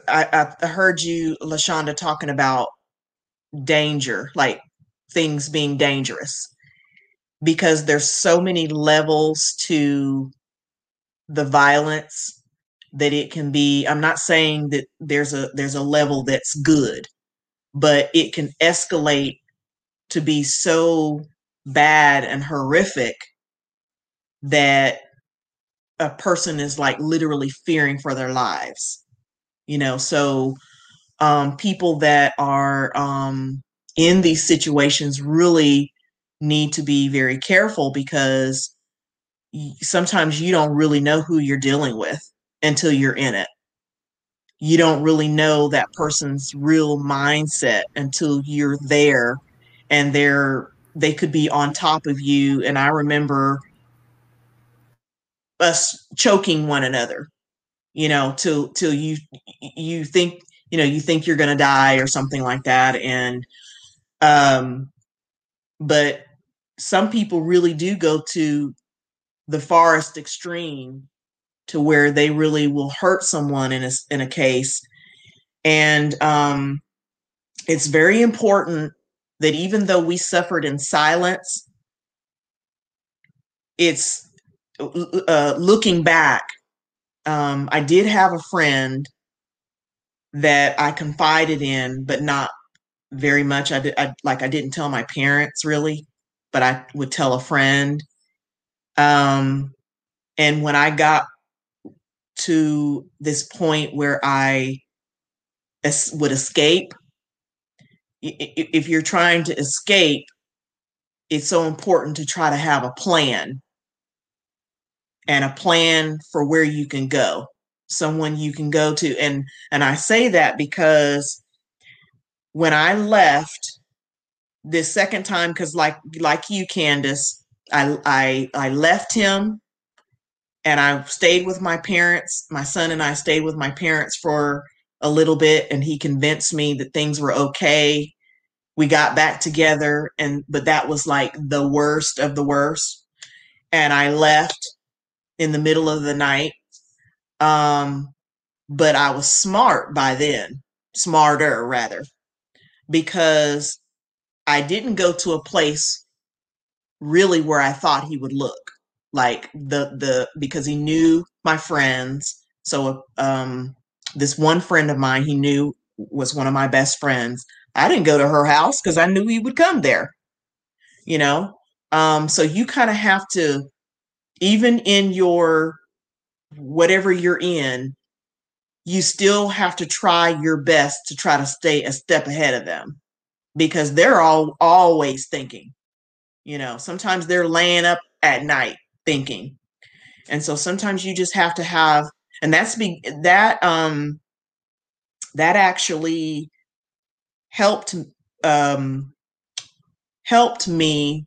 I, I heard you, Lashonda, talking about danger, like things being dangerous. Because there's so many levels to the violence that it can be. I'm not saying that there's a there's a level that's good but it can escalate to be so bad and horrific that a person is like literally fearing for their lives you know so um people that are um in these situations really need to be very careful because sometimes you don't really know who you're dealing with until you're in it. You don't really know that person's real mindset until you're there and they're they could be on top of you. And I remember us choking one another you know till till you you think you know you think you're to die or something like that. And um but some people really do go to the farthest extreme to where they really will hurt someone in a in a case. And um, it's very important that even though we suffered in silence it's uh, looking back. Um, I did have a friend that I confided in, but not very much. I did I, like I didn't tell my parents really, but I would tell a friend. Um, and when I got to this point where I es- would escape, if you're trying to escape, it's so important to try to have a plan. And a plan for where you can go. Someone you can go to. And and i say that because when i left this second time because like like you candice i i i left him and i stayed with my parents. My son and i stayed with my parents for a little bit and he convinced me that things were okay we got back together and but that was like the worst of the worst and i left in the middle of the night um, but I was smart by then, smarter rather, because I didn't go to a place really where I thought he would look like the the because he knew my friends. So um, this one friend of mine he knew was one of my best friends. I didn't go to her house because I knew he would come there. You know, um, so you kind of have to, even in your whatever you're in, you still have to try your best to try to stay a step ahead of them because they're all always thinking. You know, sometimes they're laying up at night thinking. And so sometimes you just have to have and that's be that um that actually helped um helped me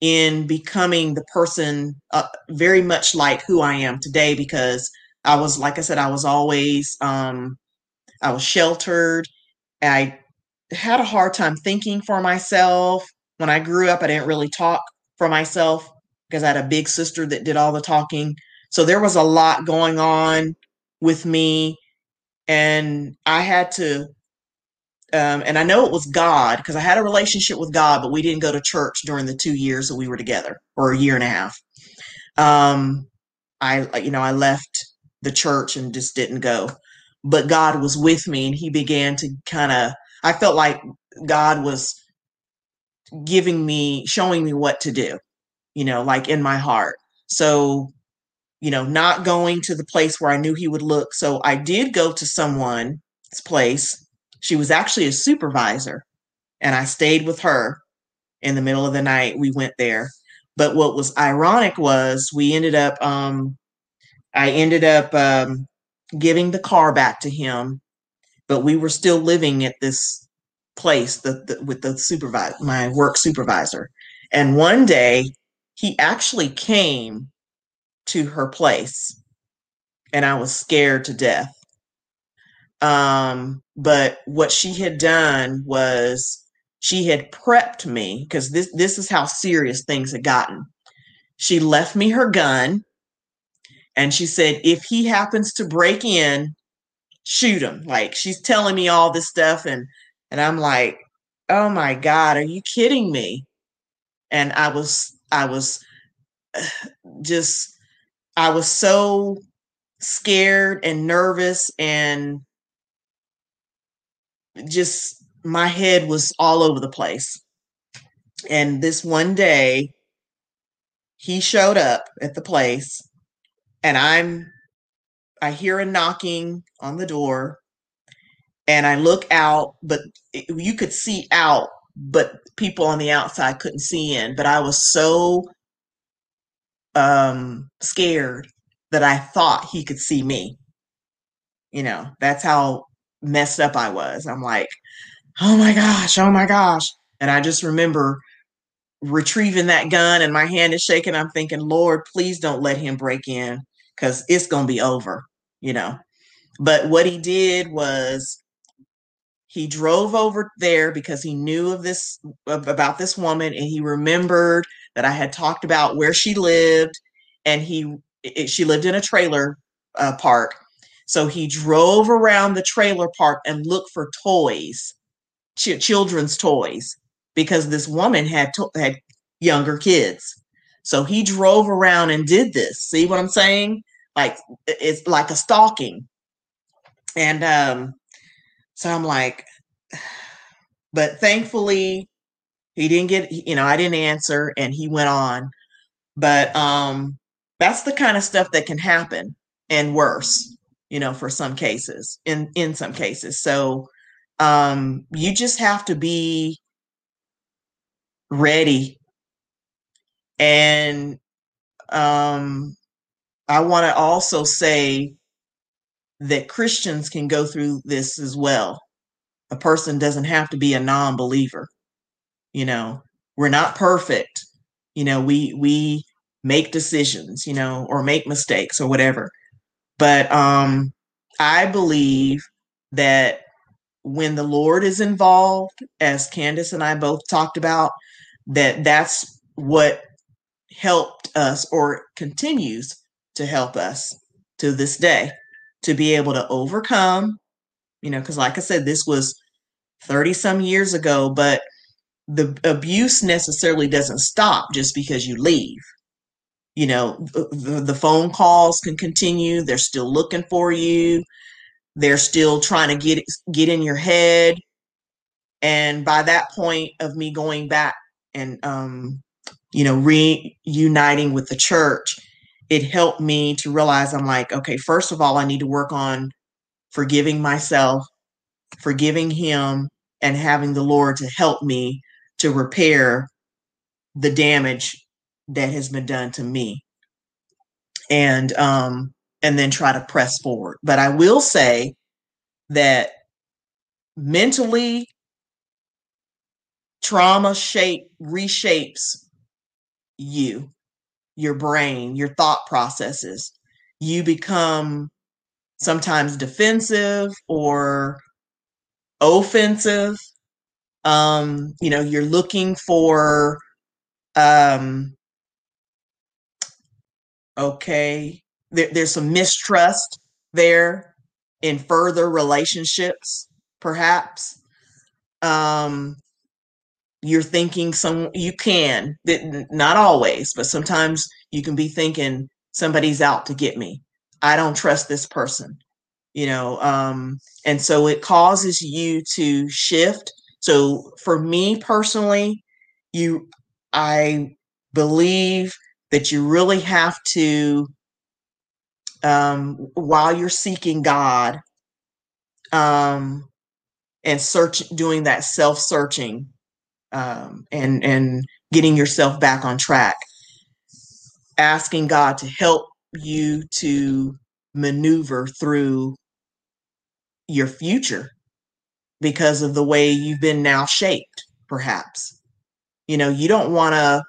in becoming the person uh, very much like who I am today because I was like I said I was always um I was sheltered. I had a hard time thinking for myself. When I grew up I didn't really talk for myself because I had a big sister that did all the talking. So there was a lot going on with me and I had to um, and I know it was God because I had a relationship with God, but we didn't go to church during the two years that we were together, or a year and a half. Um, I, you know, I left the church and just didn't go, but God was with me, and He began to kind of. I felt like God was giving me, showing me what to do, you know, like in my heart. So, you know, not going to the place where I knew He would look. So I did go to someone's place she was actually a supervisor, and I stayed with her in the middle of the night. We went there. But what was ironic was we ended up, um, I ended up um, giving the car back to him, but we were still living at this place the, the, with the supervisor, my work supervisor. And one day he actually came to her place, and I was scared to death um, but what she had done was she had prepped me because this this is how serious things had gotten. She left me her gun and she said, if he happens to break in, shoot him. Like she's telling me all this stuff and and I'm like, oh my God, are you kidding me? And I was I was [SIGHS] just I was so scared and nervous and just my head was all over the place. And this one day, he showed up at the place, and I'm, I hear a knocking on the door, and I look out, but you could see out, but people on the outside couldn't see in. But I was so um, scared that I thought he could see me. You know, that's how messed up I was. I'm like, oh my gosh, oh my gosh. And I just remember retrieving that gun and my hand is shaking. I'm thinking, Lord, please don't let him break in because it's going to be over, you know. But what he did was he drove over there because he knew of this about this woman and he remembered that I had talked about where she lived and he it, she lived in a trailer uh, park so he drove around the trailer park and looked for toys, ch- children's toys, because this woman had to- had younger kids. So he drove around and did this. See what I'm saying? Like it's like a stalking. And um, so I'm like, [SIGHS] but thankfully he didn't get, you know, I didn't answer and he went on. But um, that's the kind of stuff that can happen and worse, you know, for some cases, in in some cases. So um, you just have to be ready. And um, I want to also say that Christians can go through this as well. A person doesn't have to be a non believer. You know, we're not perfect. You know, we, we, make decisions you know or make mistakes or whatever but um i believe that when the lord is involved as candice and i both talked about that that's what helped us or continues to help us to this day to be able to overcome, you know, because like I said, this was 30 some years ago, but the abuse necessarily doesn't stop just because you leave. You know, the, the phone calls can continue. They're still looking for you. They're still trying to get get in your head. And by that point of me going back and um, you know, reuniting with the church, it helped me to realize I'm like, okay, first of all, I need to work on forgiving myself, forgiving him, and having the Lord to help me to repair the damage that has been done to me. And um and then try to press forward. But I will say that mentally trauma shape reshapes you your brain, your thought processes. You become sometimes defensive or offensive. Um, you know, you're looking for um okay, there, there's some mistrust there in further relationships, perhaps. Um, you're thinking some you can not always but sometimes you can be thinking somebody's out to get me. I don't trust this person you know um and so it causes you to shift. So for me personally you i believe that you really have to um while you're seeking god um and search doing that self searching um, and and getting yourself back on track asking god to help you to maneuver through your future because of the way you've been now shaped perhaps. You know you don't want to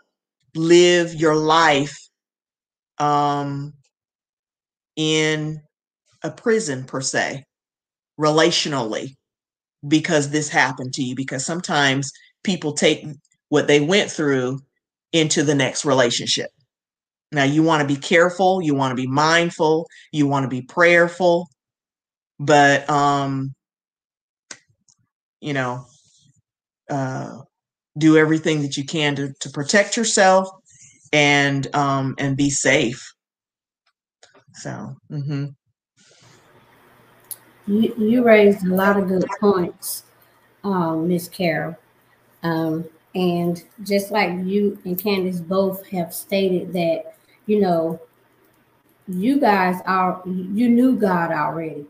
live your life um in a prison per se relationally because this happened to you because sometimes people take what they went through into the next relationship. Now, you want to be careful, you want to be mindful, you want to be prayerful, but, um, you know, uh, do everything that you can to, to protect yourself and um, and be safe. So, mm-hmm. you you raised a lot of good points, um, Miss Carol. Um, and just like you and Candice both have stated that, you know, you guys are you knew God already.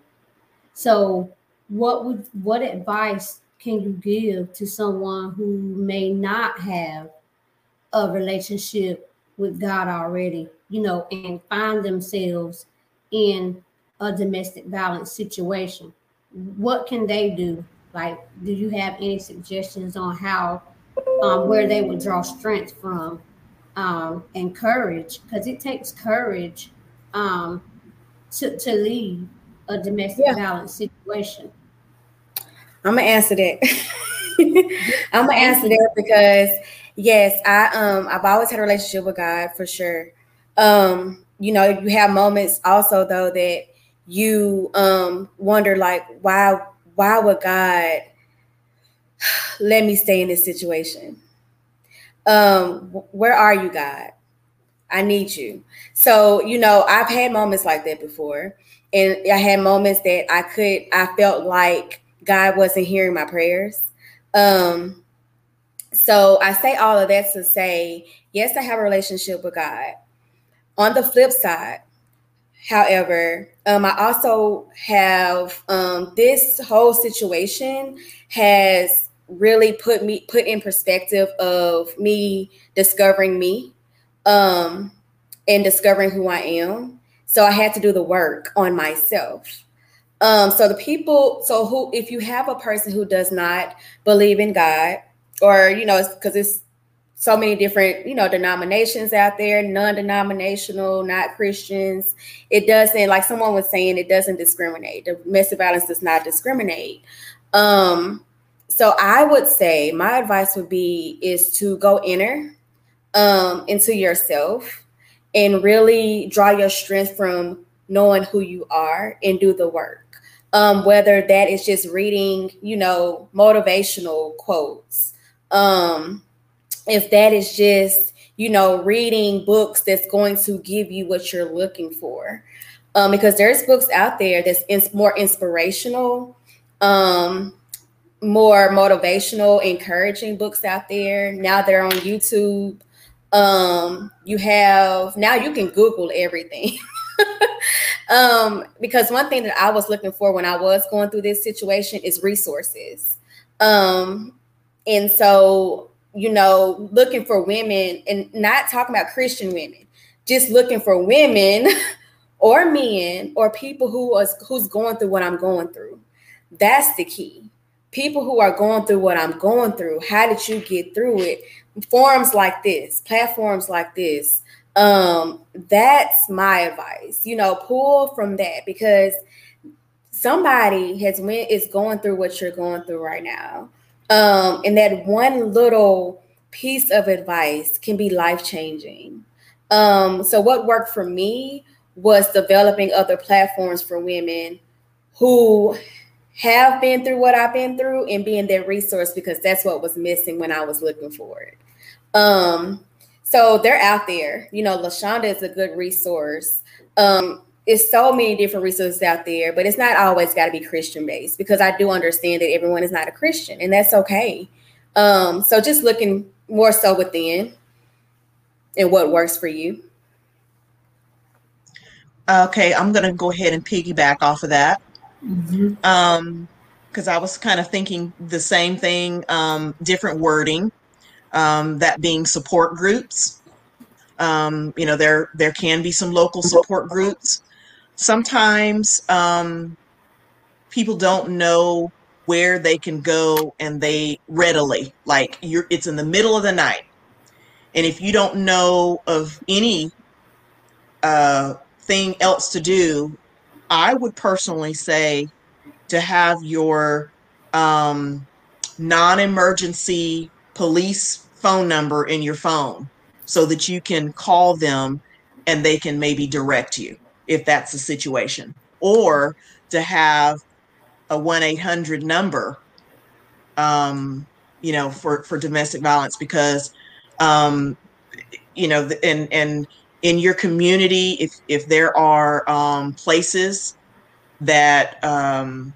So what would what advice can you give to someone who may not have a relationship with God already, you know, and find themselves in a domestic violence situation? What can they do like, do you have any suggestions on how, um, where they would draw strength from um, and courage? Because it takes courage um, to, to leave a domestic yeah. violence situation. I'm gonna answer that. [LAUGHS] I'm gonna answer that because yes, I um I've always had a relationship with God for sure. Um, you know, you have moments also though that you um wonder like why why would God let me stay in this situation? Um, where are you, God? I need you. So, you know, I've had moments like that before. And I had moments that I could, I felt like God wasn't hearing my prayers. Um, so I say all of that to say, yes, I have a relationship with God. On the flip side, however, um, I also have um, this whole situation has really put me put in perspective of me discovering me um, and discovering who I am. So I had to do the work on myself. Um, so the people, so who, if you have a person who does not believe in God, or you know, because it's, it's so many different, you know, denominations out there, non-denominational, not Christians. It doesn't, like someone was saying, it doesn't discriminate. The domestic violence does not discriminate. Um, so I would say my advice would be is to go inner um, into yourself and really draw your strength from knowing who you are and do the work. Um, whether that is just reading, you know, motivational quotes, um, if that is just, you know, reading books that's going to give you what you're looking for. Um, because there's books out there that's ins- more inspirational, um, more motivational, encouraging books out there. Now they're on YouTube. Um, you have now you can Google everything. [LAUGHS] um, because one thing that I was looking for when I was going through this situation is resources. Um, and so, you know, looking for women and not talking about Christian women, just looking for women [LAUGHS] or men or people who was who's going through what I'm going through. That's the key. People who are going through what I'm going through. How did you get through it? Forums like this, platforms like this, um that's my advice you know pull from that because somebody has went is going through what you're going through right now um and that one little piece of advice can be life changing um so what worked for me was developing other platforms for women who have been through what I've been through and being their resource because that's what was missing when I was looking for it. Um, so they're out there. You know, Lashonda is a good resource. Um, it's so many different resources out there, but it's not always got to be Christian based because I do understand that everyone is not a Christian, and that's okay. Um, so just looking more so within and what works for you. Okay, I'm gonna go ahead and piggyback off of that. Mhm. Um, because I was kind of thinking the same thing, um, different wording um, that being support groups. Um, you know, there there can be some local support groups. Sometimes um, people don't know where they can go, and they readily like you're. It's in the middle of the night, and if you don't know of any uh, thing else to do, I would personally say to have your um, non-emergency police phone number in your phone so that you can call them and they can maybe direct you if that's the situation. Or to have a 1-800 number um, you know for for domestic violence because um, you know and and in your community if if there are um, places that um,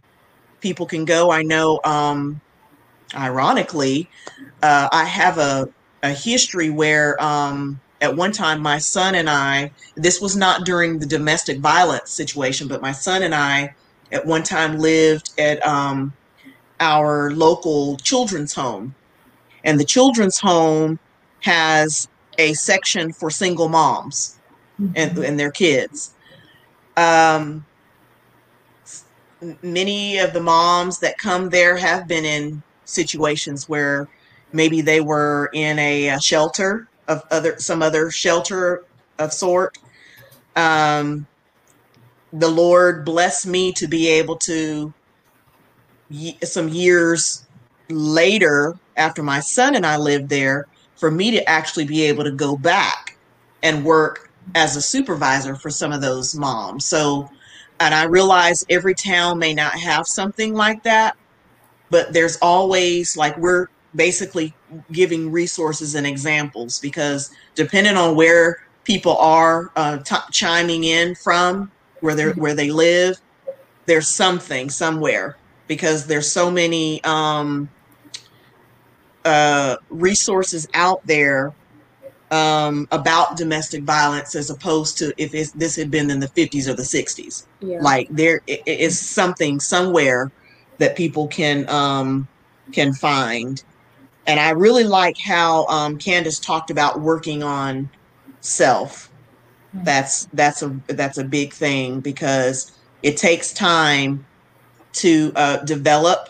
people can go i know um, ironically, uh, I have a, a history where um, at one time my son and I, this was not during the domestic violence situation, but my son and I at one time lived at um, our local children's home. And the children's home has a section for single moms and, and their kids. Um, many of the moms that come there have been in situations where maybe they were in a, shelter of other some other shelter of sort. Um, the Lord blessed me to be able to some years later after my son and I lived there for me to actually be able to go back and work as a supervisor for some of those moms. So and I realize every town may not have something like that, but there's always like we're basically giving resources and examples because depending on where people are uh, t- chiming in from where they where they live, there's something somewhere because there's so many um, uh, resources out there um, about domestic violence as opposed to if this had been in the 50s or the 60s. Yeah. Like there is something somewhere that people can um, can find. And I really like how um, Candice talked about working on self. Hmm. That's that's a that's a big thing because it takes time to uh, develop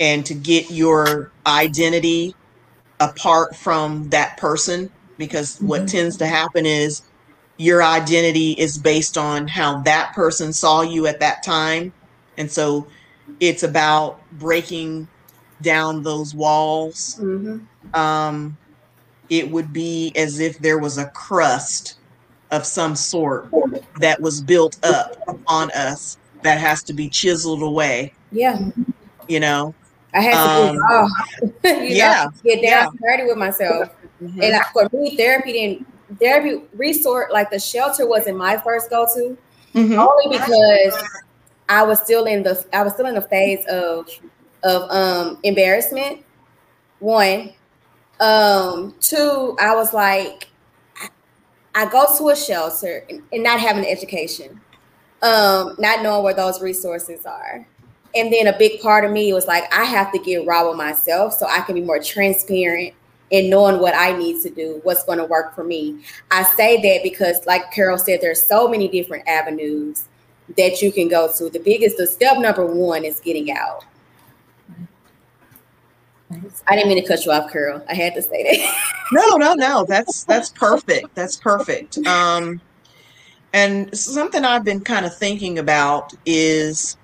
and to get your identity apart from that person because mm-hmm. what tends to happen is your identity is based on how that person saw you at that time and so it's about breaking down those walls mm-hmm. um, it would be as if there was a crust of some sort that was built up on us that has to be chiseled away yeah you know I had to um, [LAUGHS] yeah, know, get down yeah. dirty with myself. Mm-hmm. And for me, therapy didn't therapy resort like the shelter wasn't my first go to, mm-hmm. only because I was still in the I was still in the phase of of um embarrassment. One, um, two, I was like, I, go to a shelter and, and not having an education, um, not knowing where those resources are. And then a big part of me was like, I have to get raw with myself so I can be more transparent in knowing what I need to do, what's going to work for me. I say that because, like Carol said, there's so many different avenues that you can go to. The biggest, the step number one is getting out. I didn't mean to cut you off, Carol. I had to say that. [LAUGHS] no, no, no. That's that's perfect. That's perfect. Um, and something I've been kind of thinking about is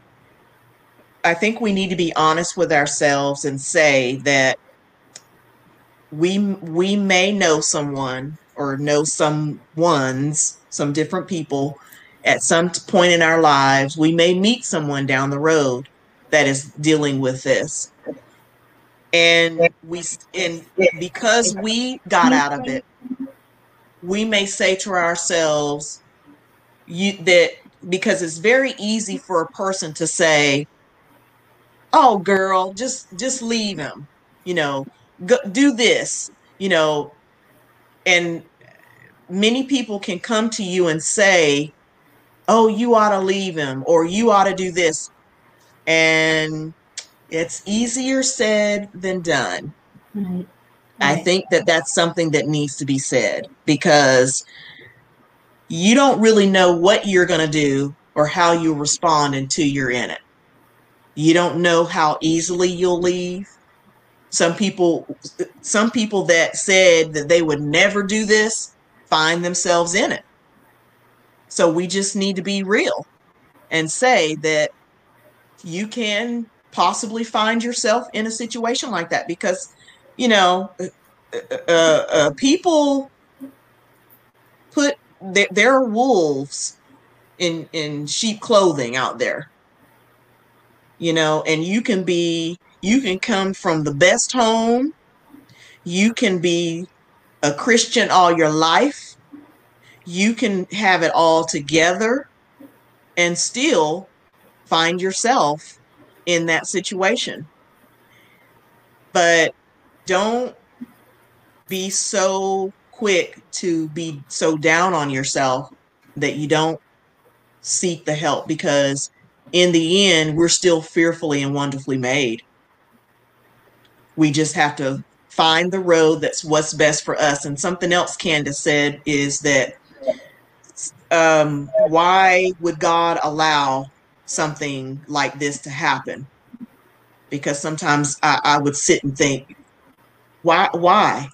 I think we need to be honest with ourselves and say that we we may know someone or know some ones, some different people at some point in our lives. We may meet someone down the road that is dealing with this. And we and because we got out of mm-hmm. it, we may say to ourselves you that because it's very easy for a person to say oh girl just just leave him you know go, do this you know? And many people can come to you and say oh you ought to leave him or you ought to do this and it's easier said than done right. i think that that's something that needs to be said because you don't really know what you're going to do or how you respond until you're in it you don't know how easily you'll leave. Some people some people that said that they would never do this find themselves in it. So we just need to be real and say that you can possibly find yourself in a situation like that because you know uh, uh, uh, people put there, there are wolves in in sheep clothing out there you know, and you can be, you can come from the best home, you can be a Christian all your life, you can have it all together and still find yourself in that situation. But don't be so quick to be so down on yourself that you don't seek the help because in the end, we're still fearfully and wonderfully made. We just have to find the road that's what's best for us. And something else Candice said is that um, why would God allow something like this to happen? Because sometimes I, I would sit and think, why? Why?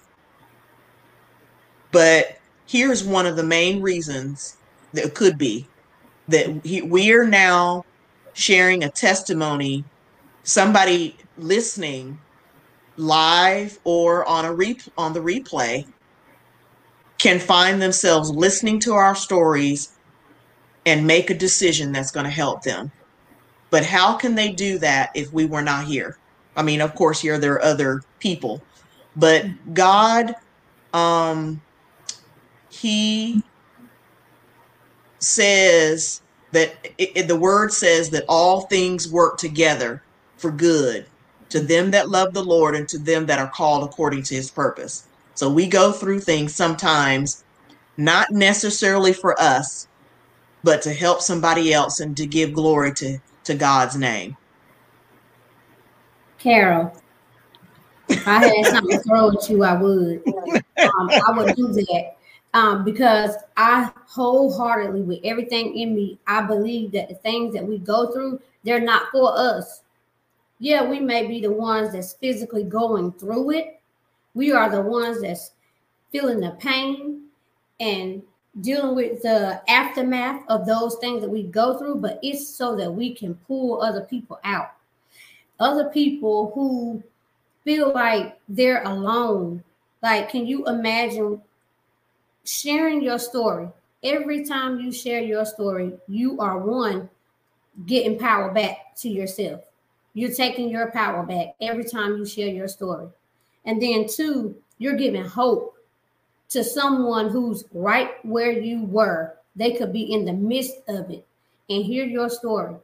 But here's one of the main reasons that could be that he, we are now sharing a testimony, somebody listening live or on a re- on the replay can find themselves listening to our stories and make a decision that's going to help them. But how can they do that if we were not here? I mean, of course, here there are other people, but God um, he says that it, it, the word says that all things work together for good to them that love the Lord and to them that are called according to his purpose. So we go through things sometimes not necessarily for us, but to help somebody else and to give glory to, to God's name. Carol, if I had something to throw at you, I would. Um, I would do that um, because I wholeheartedly, with everything in me, I believe that the things that we go through, they're not for us. Yeah, we may be the ones that's physically going through it. We are the ones that's feeling the pain and dealing with the aftermath of those things that we go through, but it's so that we can pull other people out. Other people who feel like they're alone. Like, can you imagine sharing your story. Every time you share your story, you are one getting power back to yourself. You're taking your power back every time you share your story. And then, two, you're giving hope to someone who's right where you were. They could be in the midst of it and hear your story.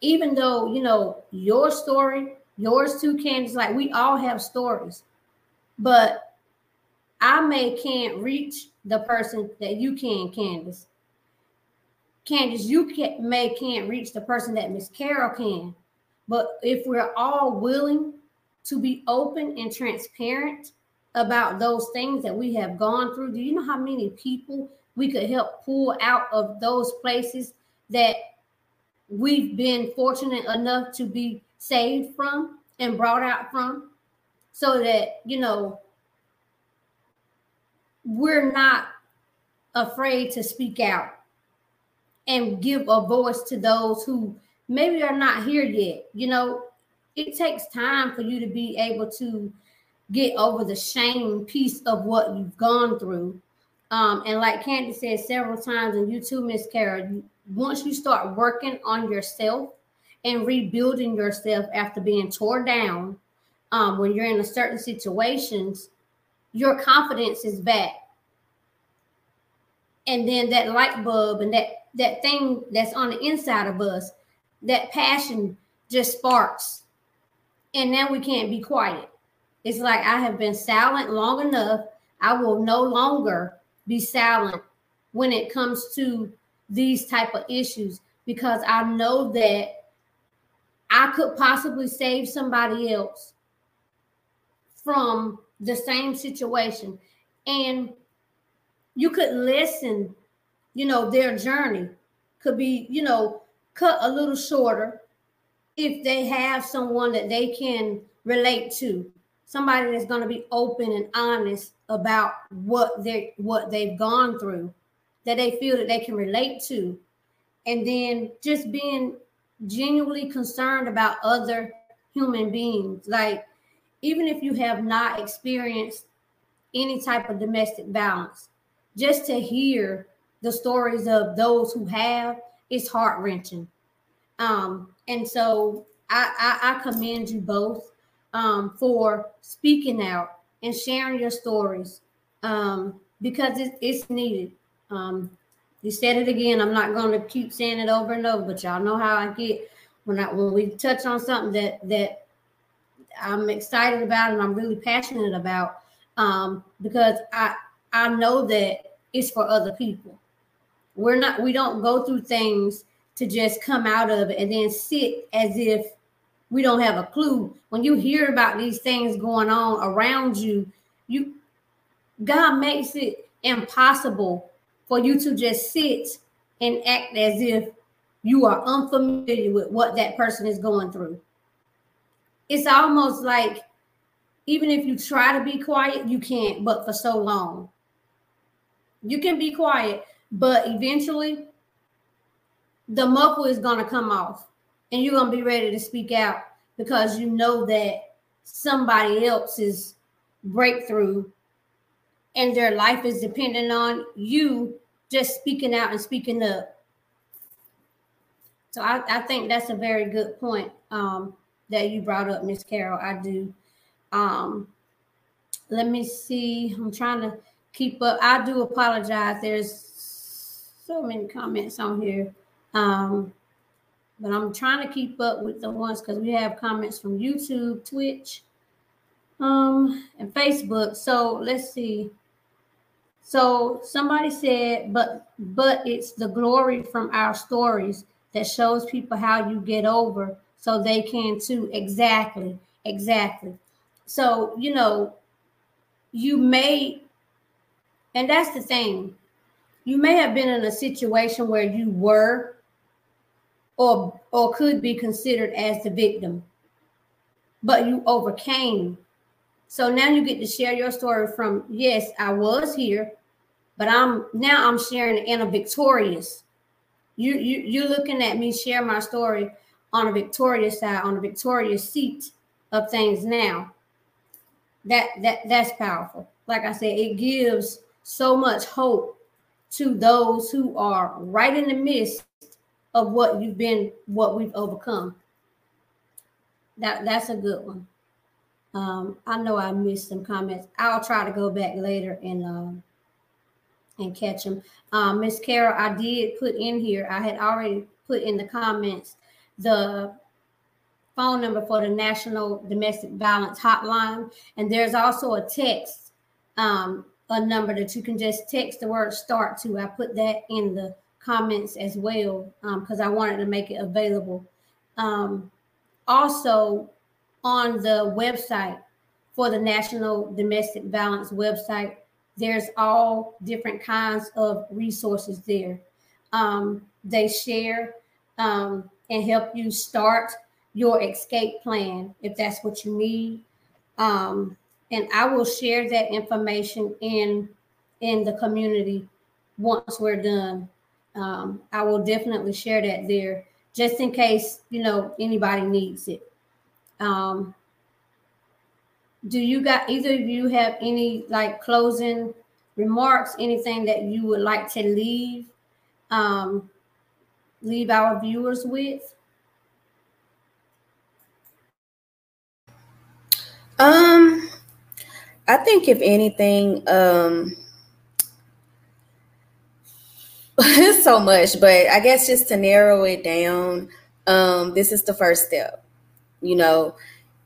Even though, you know, your story, yours too, Candice, like we all have stories, but I may can't reach the person that you can, Candice. Candice, you can, may can't reach the person that Miss Carol can. But if we're all willing to be open and transparent about those things that we have gone through, do you know how many people we could help pull out of those places that we've been fortunate enough to be saved from and brought out from? So that, you know, we're not afraid to speak out and give a voice to those who maybe are not here yet. You know, it takes time for you to be able to get over the shame piece of what you've gone through. Um, and like Candy said several times, and you too, Miss Kara, once you start working on yourself and rebuilding yourself after being torn down, um, when you're in a certain situations, your confidence is back. And then that light bulb and that that thing that's on the inside of us that passion just sparks. And now we can't be quiet it's like i have been silent long enough i will no longer be silent when it comes to these type of issues because i know that i could possibly save somebody else from the same situation. And you could listen, you know, their journey could be, you know, cut a little shorter if they have someone that they can relate to, somebody that's going to be open and honest about what they what they've gone through, that they feel that they can relate to, and then just being genuinely concerned about other human beings. Like even if you have not experienced any type of domestic violence, just to hear the stories of those who have is heart wrenching. Um, and so I, I, I, commend you both um, for speaking out and sharing your stories um, because it, it's needed. Um, you said it again. I'm not going to keep saying it over and over, but y'all know how I get when I when we touch on something that that I'm excited about and I'm really passionate about um, because I I know that it's for other people. We're not, we don't go through things to just come out of it and then sit as if we don't have a clue. When you hear about these things going on around you, you God makes it impossible for you to just sit and act as if you are unfamiliar with what that person is going through. It's almost like even if you try to be quiet, you can't, but for so long. You can be quiet, but eventually the muffle is going to come off and you're going to be ready to speak out because you know that somebody else's breakthrough and their life is dependent on you just speaking out and speaking up. So I, I think that's a very good point um, that you brought up, Miss Carol. I do. Um, let me see. I'm trying to keep up. I do apologize. There's so many comments on here. Um, but I'm trying to keep up with the ones because we have comments from YouTube, Twitch, um, and Facebook. So let's see. So somebody said, but but it's the glory from our stories that shows people how you get over so they can too. Exactly. Exactly. So, you know, you may, and that's the thing, you may have been in a situation where you were or or could be considered as the victim, but you overcame. So now you get to share your story from yes, I was here, but I'm now I'm sharing in a victorious. You you you're looking at me share my story on a victorious side, on a victorious seat of things now that that that's powerful like i said it gives so much hope to those who are right in the midst of what you've been what we've overcome that that's a good one um i know i missed some comments i'll try to go back later and um and catch them um miss carol i did put in here i had already put in the comments the phone number for the National Domestic Violence Hotline. And there's also a text, um, a number that you can just text the word start to. I put that in the comments as well because um, I wanted to make it available. Um, also, on the website for the National Domestic Violence website, there's all different kinds of resources there. Um, they share um, and help you start your escape plan if that's what you need. Um, and I will share that information in in the community once we're done. Um, I will definitely share that there just in case you know anybody needs it. Um, do you got either of you have any like closing remarks, anything that you would like to leave um, leave our viewers with? Um, I think if anything, um, [LAUGHS] so much, but I guess just to narrow it down, um, this is the first step. You know,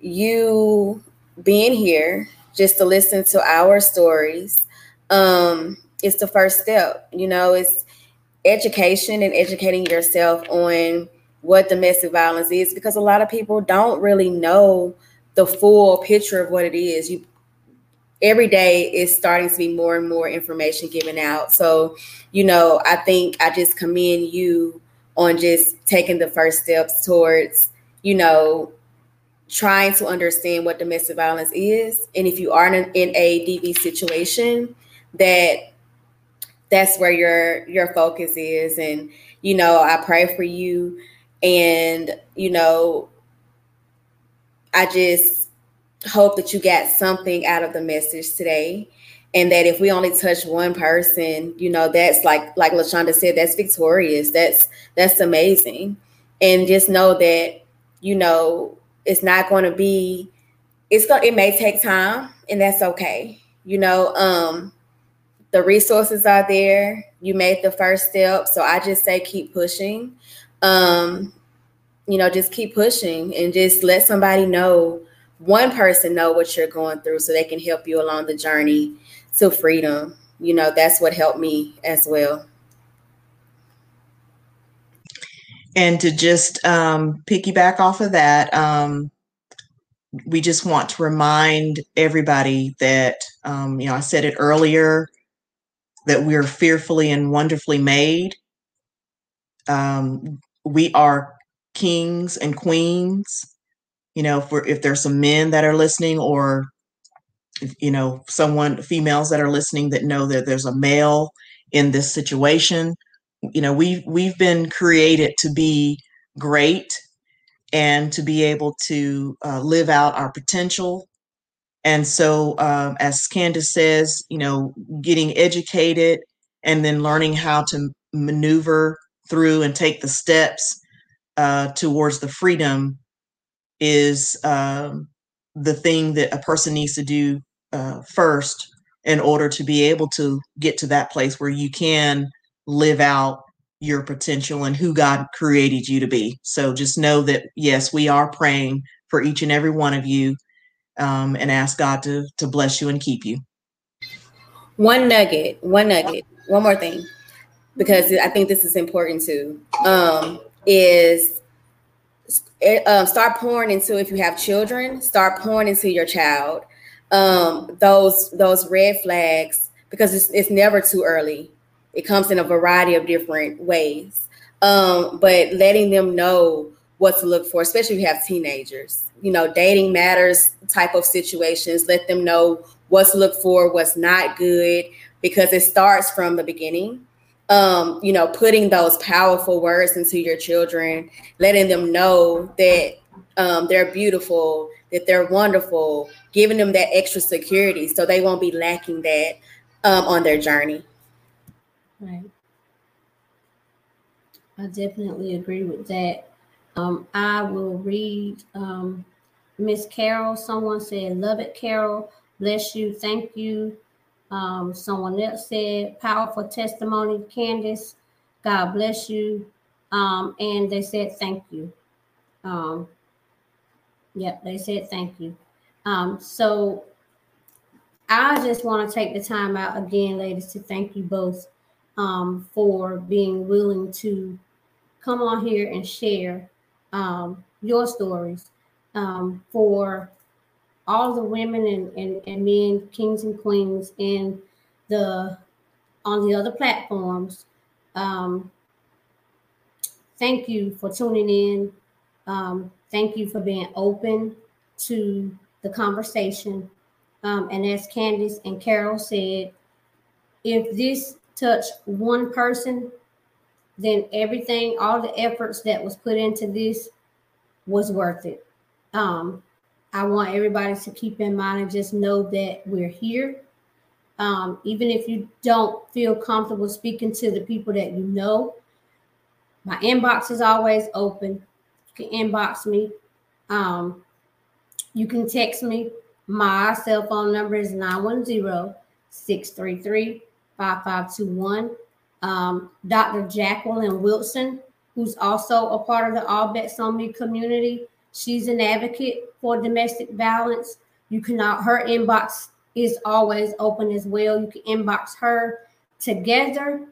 you being here just to listen to our stories, um, it's the first step. You know, it's education and educating yourself on what domestic violence is because a lot of people don't really know the full picture of what it is. You every day is starting to be more and more information given out. So, you know, I think I just commend you on just taking the first steps towards, you know, trying to understand what domestic violence is. And if you are in, in a DV situation, that that's where your your focus is. And, you know, I pray for you and, you know, I just hope that you got something out of the message today. And that if we only touch one person, you know, that's like like Lashonda said, that's victorious. That's that's amazing. And just know that, you know, it's not going to be it's going it may take time and that's okay. You know, um the resources are there. You made the first step. So I just say keep pushing. Um you know, just keep pushing and just let somebody know, one person know what you're going through so they can help you along the journey to freedom. You know, that's what helped me as well. And to just um, piggyback off of that, um, we just want to remind everybody that, um, you know, I said it earlier that we're fearfully and wonderfully made. Um, we are kings and queens you know for if there's some men that are listening or you know someone females that are listening that know that there's a male in this situation you know we we've, we've been created to be great and to be able to uh, live out our potential. And so um, as candice says you know getting educated and then learning how to maneuver through and take the steps uh, towards the freedom is um, the thing that a person needs to do uh, first in order to be able to get to that place where you can live out your potential and who God created you to be. So just know that yes, we are praying for each and every one of you um, and ask God to to bless you and keep you. One nugget, one nugget, one more thing, because I think this is important too. Um, is uh, start pouring into if you have children, start pouring into your child. Um, those those red flags because it's it's never too early. It comes in a variety of different ways. Um, but letting them know what to look for, especially if you have teenagers. You know, dating matters type of situations. Let them know what to look for, what's not good, because it starts from the beginning. Um, you know, putting those powerful words into your children, letting them know that um, they're beautiful, that they're wonderful, giving them that extra security so they won't be lacking that um, on their journey. Right. I definitely agree with that. Um, I will read um, Miss Carol. Someone said, Love it, Carol. Bless you. Thank you. Um, someone else said, Powerful testimony, Candice. God bless you. Um, and they said, Thank you. Um, yep, they said, Thank you. Um, so I just want to take the time out again, ladies, to thank you both um, for being willing to come on here and share um, your stories um, for all the women and, and, and men, kings and queens in the on the other platforms. Um, thank you for tuning in. Um, thank you for being open to the conversation. Um, and as Candice and Carol said, if this touched one person, then everything, all the efforts that was put into this was worth it. Um, I want everybody to keep in mind and just know that we're here. Um, even if you don't feel comfortable speaking to the people that you know, my inbox is always open. You can inbox me. Um, you can text me. My cell phone number is 910 633 5521. Um, Dr. Jacqueline Wilson, who's also a part of the All Bets on Me community, she's an advocate for domestic violence. You cannot, her inbox is always open as well. You can inbox her together.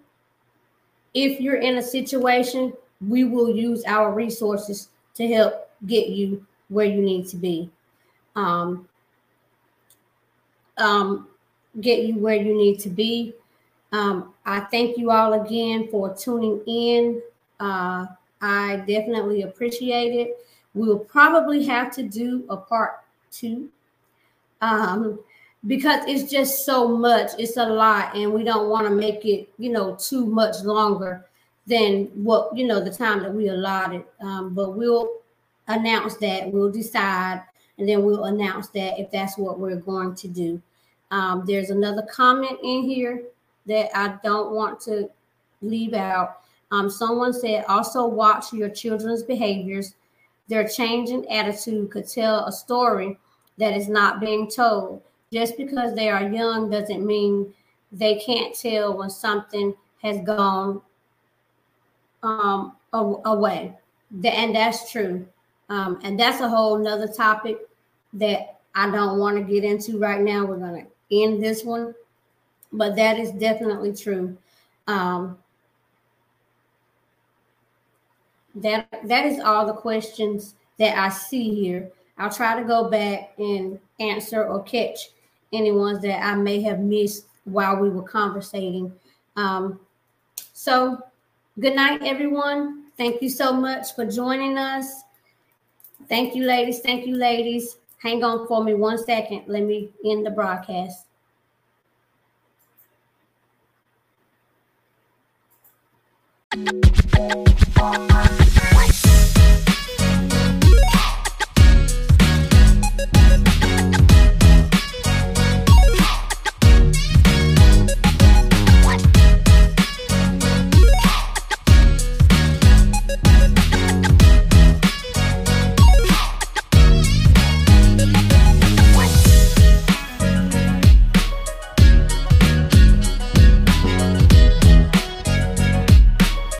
If you're in a situation, we will use our resources to help get you where you need to be. Um, um, get you where you need to be. Um, I thank you all again for tuning in. Uh, I definitely appreciate it. We'll probably have to do a part two um, because it's just so much. It's a lot, and we don't want to make it, you know, too much longer than what you know the time that we allotted. Um, but we'll announce that. We'll decide, and then we'll announce that if that's what we're going to do. Um, there's another comment in here that I don't want to leave out. Um, someone said also watch your children's behaviors. Their changing attitude could tell a story that is not being told. Just because they are young doesn't mean they can't tell when something has gone um, away. And that's true. Um, and that's a whole nother topic that I don't want to get into right now. We're going to end this one but that is definitely true. Um, that that is all the questions that I see here. I'll try to go back and answer or catch any ones that I may have missed while we were conversating. Um, so, good night, everyone. Thank you so much for joining us. Thank you, ladies. Thank you, ladies. Hang on for me one second. Let me end the broadcast. Thank you.